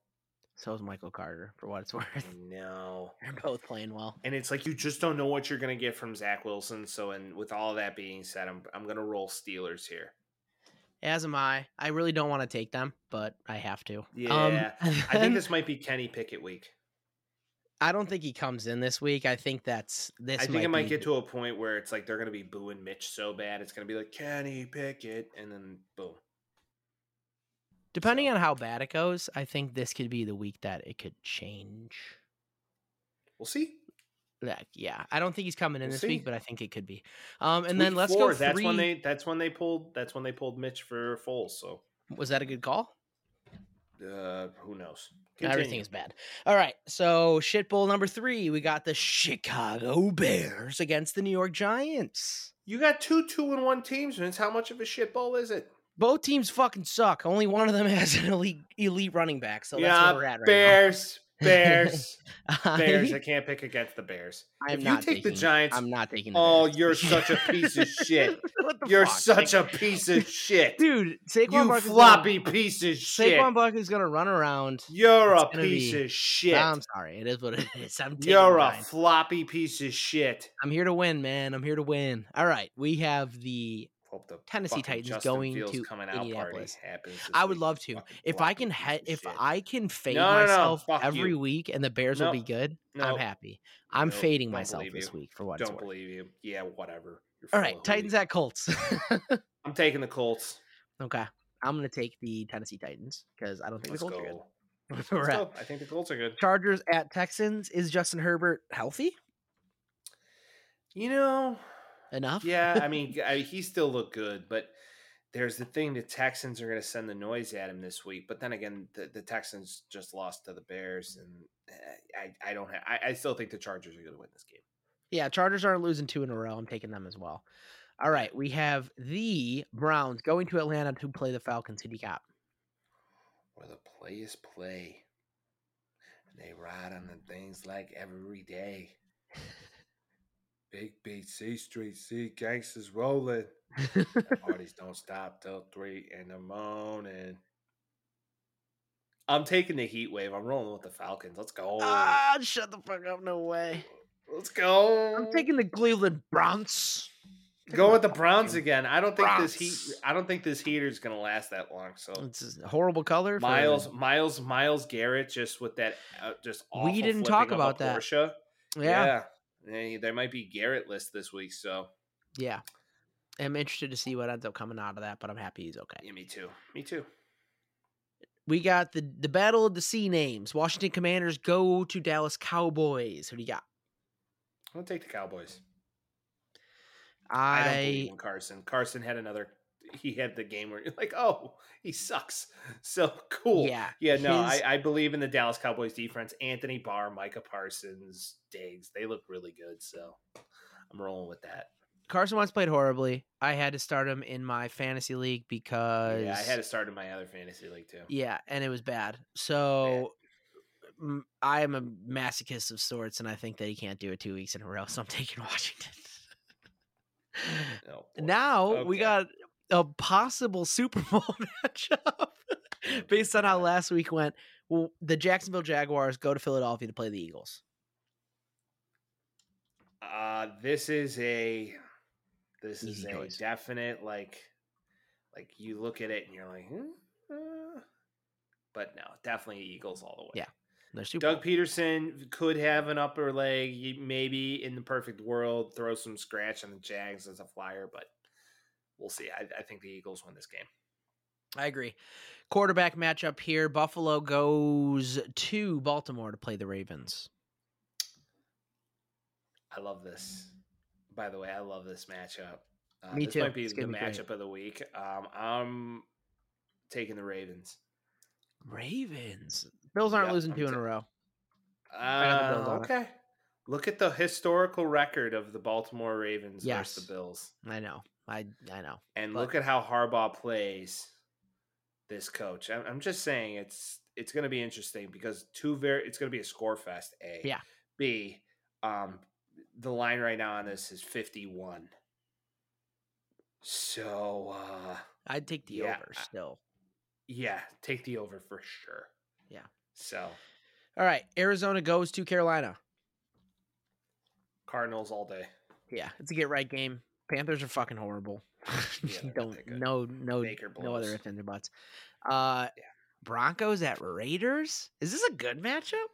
So is Michael Carter, for what it's worth. No. They're both playing well. And it's like you just don't know what you're gonna get from Zach Wilson. So and with all that being said, I'm I'm gonna roll Steelers here. As am I. I really don't want to take them, but I have to. Yeah. Um, I think this might be Kenny Pickett week. I don't think he comes in this week. I think that's this. I think it might be- get to a point where it's like they're gonna be booing Mitch so bad, it's gonna be like Kenny Pickett, and then boom. depending on how bad it goes. I think this could be the week that it could change. We'll see. Like, yeah, I don't think he's coming in We'll this see. week, but I think it could be. Um, and Week then let's four, go. That's when they. That's when they pulled. That's when they pulled Mitch for Foles. So Was that a good call? Uh, who knows? Everything is bad. All right, so shit bowl number three, we got the Chicago Bears against the New York Giants. You got two two and one teams, Vince. How much of a shit bowl is it? Both teams fucking suck. Only one of them has an elite elite running back, so that's yeah, where we're at right Bears, Bears. Bears. I I, can't pick against the Bears. I'm if not you take the Giants, I'm not taking. The oh, Bears. you're such a piece of shit. You're fuck? such a piece of shit. dude. Saquon you Barkley's floppy Gonna, piece of shit. Saquon Barkley's gonna run around. You're It's a piece be- of shit. I'm sorry. It is what it is. I'm You're a mine. floppy piece of shit. I'm here to win, man. I'm here to win. All right, we have the Hope the Tennessee Titans Justin going Fields to coming out party Indianapolis. I would week. love to. Fucking If I can, of if shit. I can fade No, no, no, myself every you. week and the Bears will be good, I'm happy. I'm fading myself this you. week for what it's don't worth. believe you. Yeah, whatever. You're All right, Titans at Colts. I'm taking the Colts. okay, I'm gonna take the Tennessee Titans because I don't think Let's the Colts go. are good. I think the Colts are good. Chargers at Texans. Is Justin Herbert healthy You know, enough? yeah. I mean, I, he still looked good, but there's the thing: the Texans are going to send the noise at him this week. But then again, the, the Texans just lost to the Bears, and eh, I, I don't have. I, I still think the Chargers are going to win this game. Yeah, Chargers aren't losing two in a row. I'm taking them as well. All right, we have the Browns going to Atlanta to play the Falcons. Who do you got? Where the players play, and they ride on the things like every day. Big beat, C Street, C gangsters rolling. Parties don't stop till three in the morning. I'm taking the heat wave. I'm rolling with the Falcons. Let's go. Ah, shut the fuck up! No way. Let's go. I'm taking the Cleveland Browns. go with the Browns again. I don't think this heat. I don't think this heater is gonna last that long. So It's a horrible color. for- Miles, Miles, Myles Garrett, just with that, uh, just We didn't talk about that. Porsche. Yeah, yeah. Eh, There might be Garrett list this week. So yeah. I'm interested to see what ends up coming out of that, but I'm happy he's okay. yeah, me too. Me too. We got the the battle of the sea names. Washington Commanders go to Dallas Cowboys. Who do you got? I'm gonna take the Cowboys. I don't believe in Carson. Carson had another. He had the game where you're like, oh, he sucks. So cool. yeah Yeah, no, his- I, I believe in the Dallas Cowboys defense. Anthony Barr, Micah Parsons, Diggs, they look really good. So I'm rolling with that. Carson Wentz played horribly. I had to start him in my fantasy league because Yeah, I had to start in my other fantasy league too. Yeah, and it was bad. So I am a masochist of sorts, and I think that he can't do it two weeks in a row. So I'm taking Washington. Oh, now we got a possible Super Bowl matchup based on how last week went. Well, the Jacksonville Jaguars go to Philadelphia to play the Eagles. Uh, this is a this is Easy a choice. definite like like you look at it and you're like, hmm, uh, but no, definitely Eagles all the way. Yeah. Doug Pederson could have an upper leg, maybe in the perfect world, throw some scratch on the Jags as a flyer, but we'll see. I, I think the Eagles win this game. I agree. Quarterback matchup here. Buffalo goes to Baltimore to play the Ravens. I love this. By the way, I love this matchup. Uh, Me this too. might be It's the gonna great. matchup of the week. Um, I'm taking the Ravens. Ravens. Bills aren't Yep, losing I'm two in a row. Uh, it. okay. Look at the historical record of the Baltimore Ravens Yes. versus the Bills, I know. I I know. and But- look at how Harbaugh plays this coach. I'm, I'm just saying it's it's going to be interesting because two very it's going to be a score fest. A Yeah. B. Um, the line right now on this is 51. So uh I'd take the Yeah, over still. yeah, take the over for sure. Yeah. So All right, Arizona goes to Carolina. Cardinals all day. Yeah, it's a get right game. Panthers are fucking horrible. Yeah, Don't no no no other ifs ands or buts. Uh, Yeah. Broncos at Raiders. Is this a good matchup?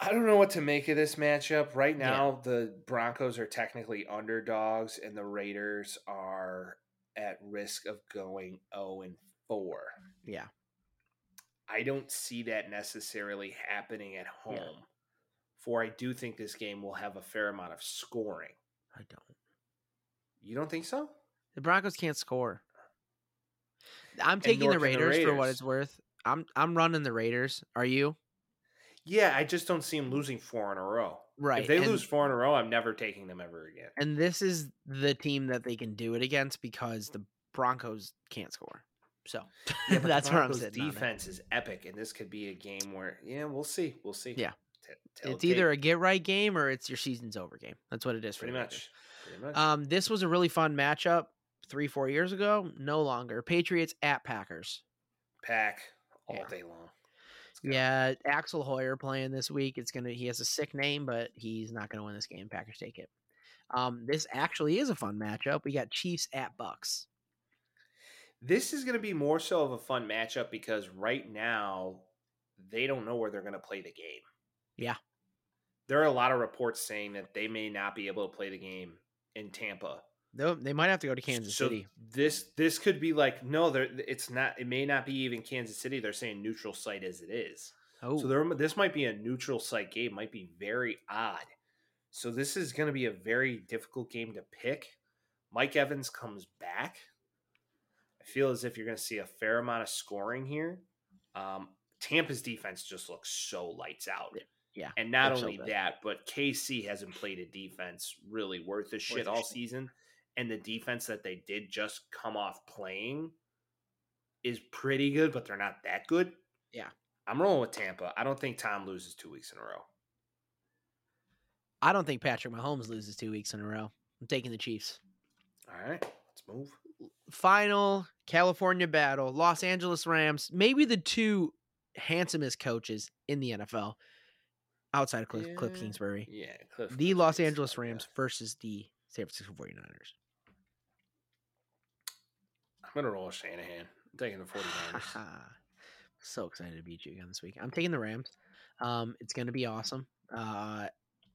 I don't know what to make of this matchup. Right Yeah. now, the Broncos are technically underdogs, and the Raiders are at risk of going 0 and 4. Yeah, I don't see that necessarily happening at home. Yeah. For I do think this game will have a fair amount of scoring. I don't. You don't think so? The Broncos can't score. I'm taking the can the Raiders, for what it's worth. I'm I'm running the Raiders. Are you? Yeah, I just don't see them losing four in a row. Right. If they and, lose four in a row, I'm never taking them ever again. and this is the team that they can do it against because the Broncos can't score. So Yeah, that's where I'm sitting. Defense is epic, and this could be a game where, yeah, we'll see. We'll see. Yeah. T- It's either a get right game or it's your season's over game. That's what it is for pretty Raiders. much. Um, this was a really fun matchup three, four years ago. No longer. Patriots at Packers. Pack all yeah. day long. Yeah, Axel Hoyer playing this week. It's gonna. He has a sick name, but he's not gonna win this game. Packers take it. Um, this actually is a fun matchup. We got Chiefs at Bucks. This is going to be more so of a fun matchup because right now they don't know where they're going to play the game. Yeah. There are a lot of reports saying that they may not be able to play the game in Tampa. Though they might have to go to Kansas So City. This this could be like no, there it's not. It may not be even Kansas City. They're saying neutral site as it is. Oh, So there, this might be a neutral site game. Might be very odd. So this is going to be a very difficult game to pick. Mike Evans comes back. I feel as if you're going to see a fair amount of scoring here. Um, Tampa's defense just looks so lights out. yeah, And not they're so only that, but KC hasn't played a defense really worth a shit all season. And the defense that they did just come off playing is pretty good, but they're not that good. Yeah. I'm rolling with Tampa. I don't think Tom loses two weeks in a row. I don't think Patrick Mahomes loses two weeks in a row. I'm taking the Chiefs. All right, let's move. Final California battle: Los Angeles Rams. Maybe the two handsomest coaches in the NFL, outside of Cliff, Cliff Kingsbury. Yeah, Cliff. The Cliff Los Kingsbury, Angeles yeah. Rams versus the San Francisco 49ers. I'm gonna roll Shanahan. I'm taking the 49ers. So excited to beat you again this week. I'm taking the Rams. Um, it's going to be awesome. Uh,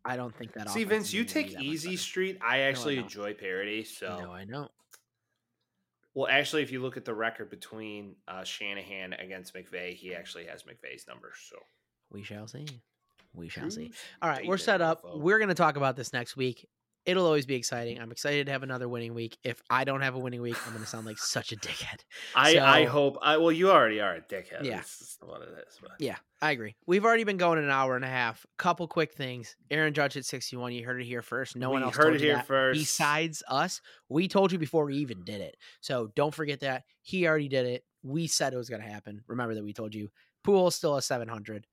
I don't think that. See, Vince, you take Easy. Street. I actually don't. enjoy parody. So, No, I know. well, actually, if you look at the record between uh, Shanahan against McVay, he actually has McVay's numbers. So, We shall see. We shall see. All right, we're set up. We're going to talk about this next week. It'll always be exciting. Mm-hmm. I'm excited to have another winning week. If I don't have a winning week, I'm going to sound like such a dickhead. I, I hope. I well, you already are a dickhead. Yeah. Is what it is. But. Yeah, I agree. We've already been going an hour and a half. Couple quick things. Aaron Judge at 61. You heard it here first. No one We else heard it here first. Besides us, we told you before we even did it. So don't forget that. He already did it. We said it was going to happen. Remember that we told you. Pool still a 700.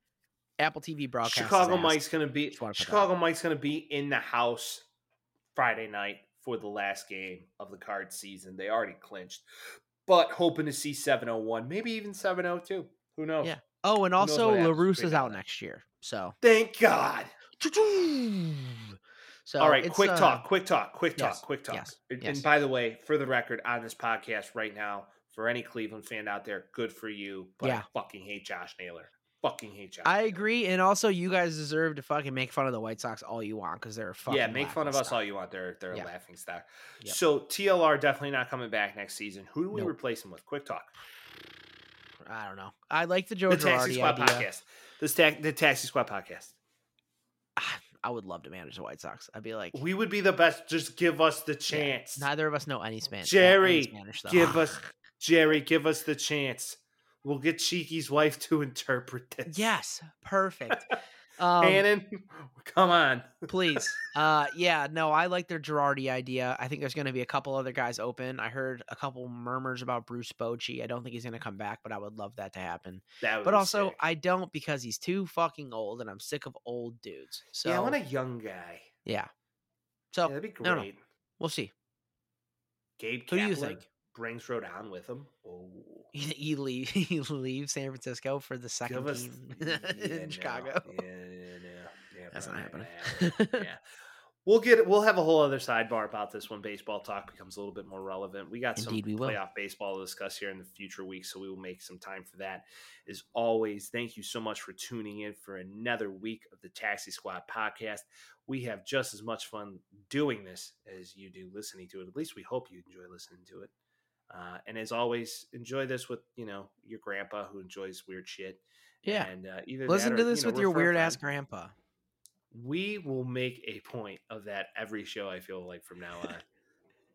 Apple TV broadcast. Chicago. Mike's gonna be Just wanna put that Chicago Mike's gonna be in the house Friday night for the last game of the card season. They already clinched, but hoping to see 701, maybe even 702. Who knows? Yeah. Oh, and also La Russa is out next year. So, Thank God. so All right, quick uh, talk, quick talk, quick talk, yes, quick talk. yes, And, yes. and by the way, for the record, on this podcast right now, for any Cleveland fan out there, good for you. But Yeah. I fucking hate Josh Naylor. Fucking hate. I agree, and also you guys deserve to fucking make fun of the White Sox all you want because they're a fucking yeah, make fun of us all you want. They're they're Yeah. a laughing stock. Yep. So TLR definitely not coming back next season. Who do we Nope. replace him with? Quick talk. I don't know. I like the Joe the Taxi Girardi Squad idea. podcast. This ta- the Taxi Squad podcast. I would love to manage the White Sox. I'd be like, We would be the best. Just give us the yeah, chance. neither of us know any Spanish. Jerry, Spanish, give us Jerry. Give us the chance. We'll get Cheeky's wife to interpret this. yes, perfect. Um, Hannon, come on. please. Uh, yeah, no, I like their Girardi idea. I think there's going to be a couple other guys open. I heard a couple murmurs about Bruce Bochy. I don't think he's going to come back, but I would love that to happen. That would But also, sick. I don't because he's too fucking old, and I'm sick of old dudes. So yeah, I want a young guy. yeah. Yeah, So that'd be no, no. great. we'll see. Gabe Who do you think? Brings Rodon with him. Oh, He, he leave he leaves San Francisco for the second us team yeah, in no, Chicago. Yeah, yeah, no, yeah, That's not happening. yeah. We'll get. We'll have a whole other sidebar about this when baseball talk becomes a little bit more relevant. We got Indeed, some we will. playoff baseball to discuss here in the future weeks, so we will make some time for that. As always, thank you so much for tuning in for another week of the Taxi Squad podcast. We have just as much fun doing this as you do listening to it. At least we hope you enjoy listening to it. Uh, and as always, enjoy this with you know your grandpa who enjoys weird shit. Yeah. and uh, either Listen to this you know, with your weird ass grandpa. We will make a point of that every show. I feel like from now on.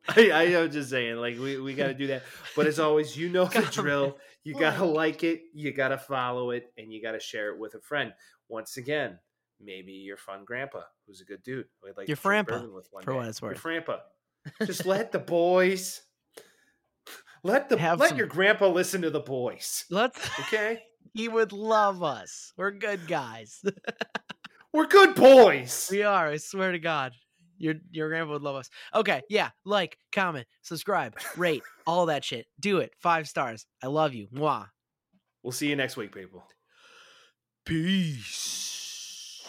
I, I am just saying, like we, we got to do that. But as always, you know the drill. You gotta Like- like it, you gotta follow it, and you gotta share it with a friend. Once again, maybe your fun grandpa, who's a good dude. I'd like Your to drink with one for day. what it's worth. Your. Frampa. Just let the boys. Let the let some- your grandpa listen to the boys. Let's Okay, he would love us. We're good guys. we're good boys. we are, I swear to God. Your your grandpa would love us. Okay, yeah. Like, comment, subscribe, rate, all that shit. Do it. Five stars. I love you. Mwah. We'll see you next week, people. Peace.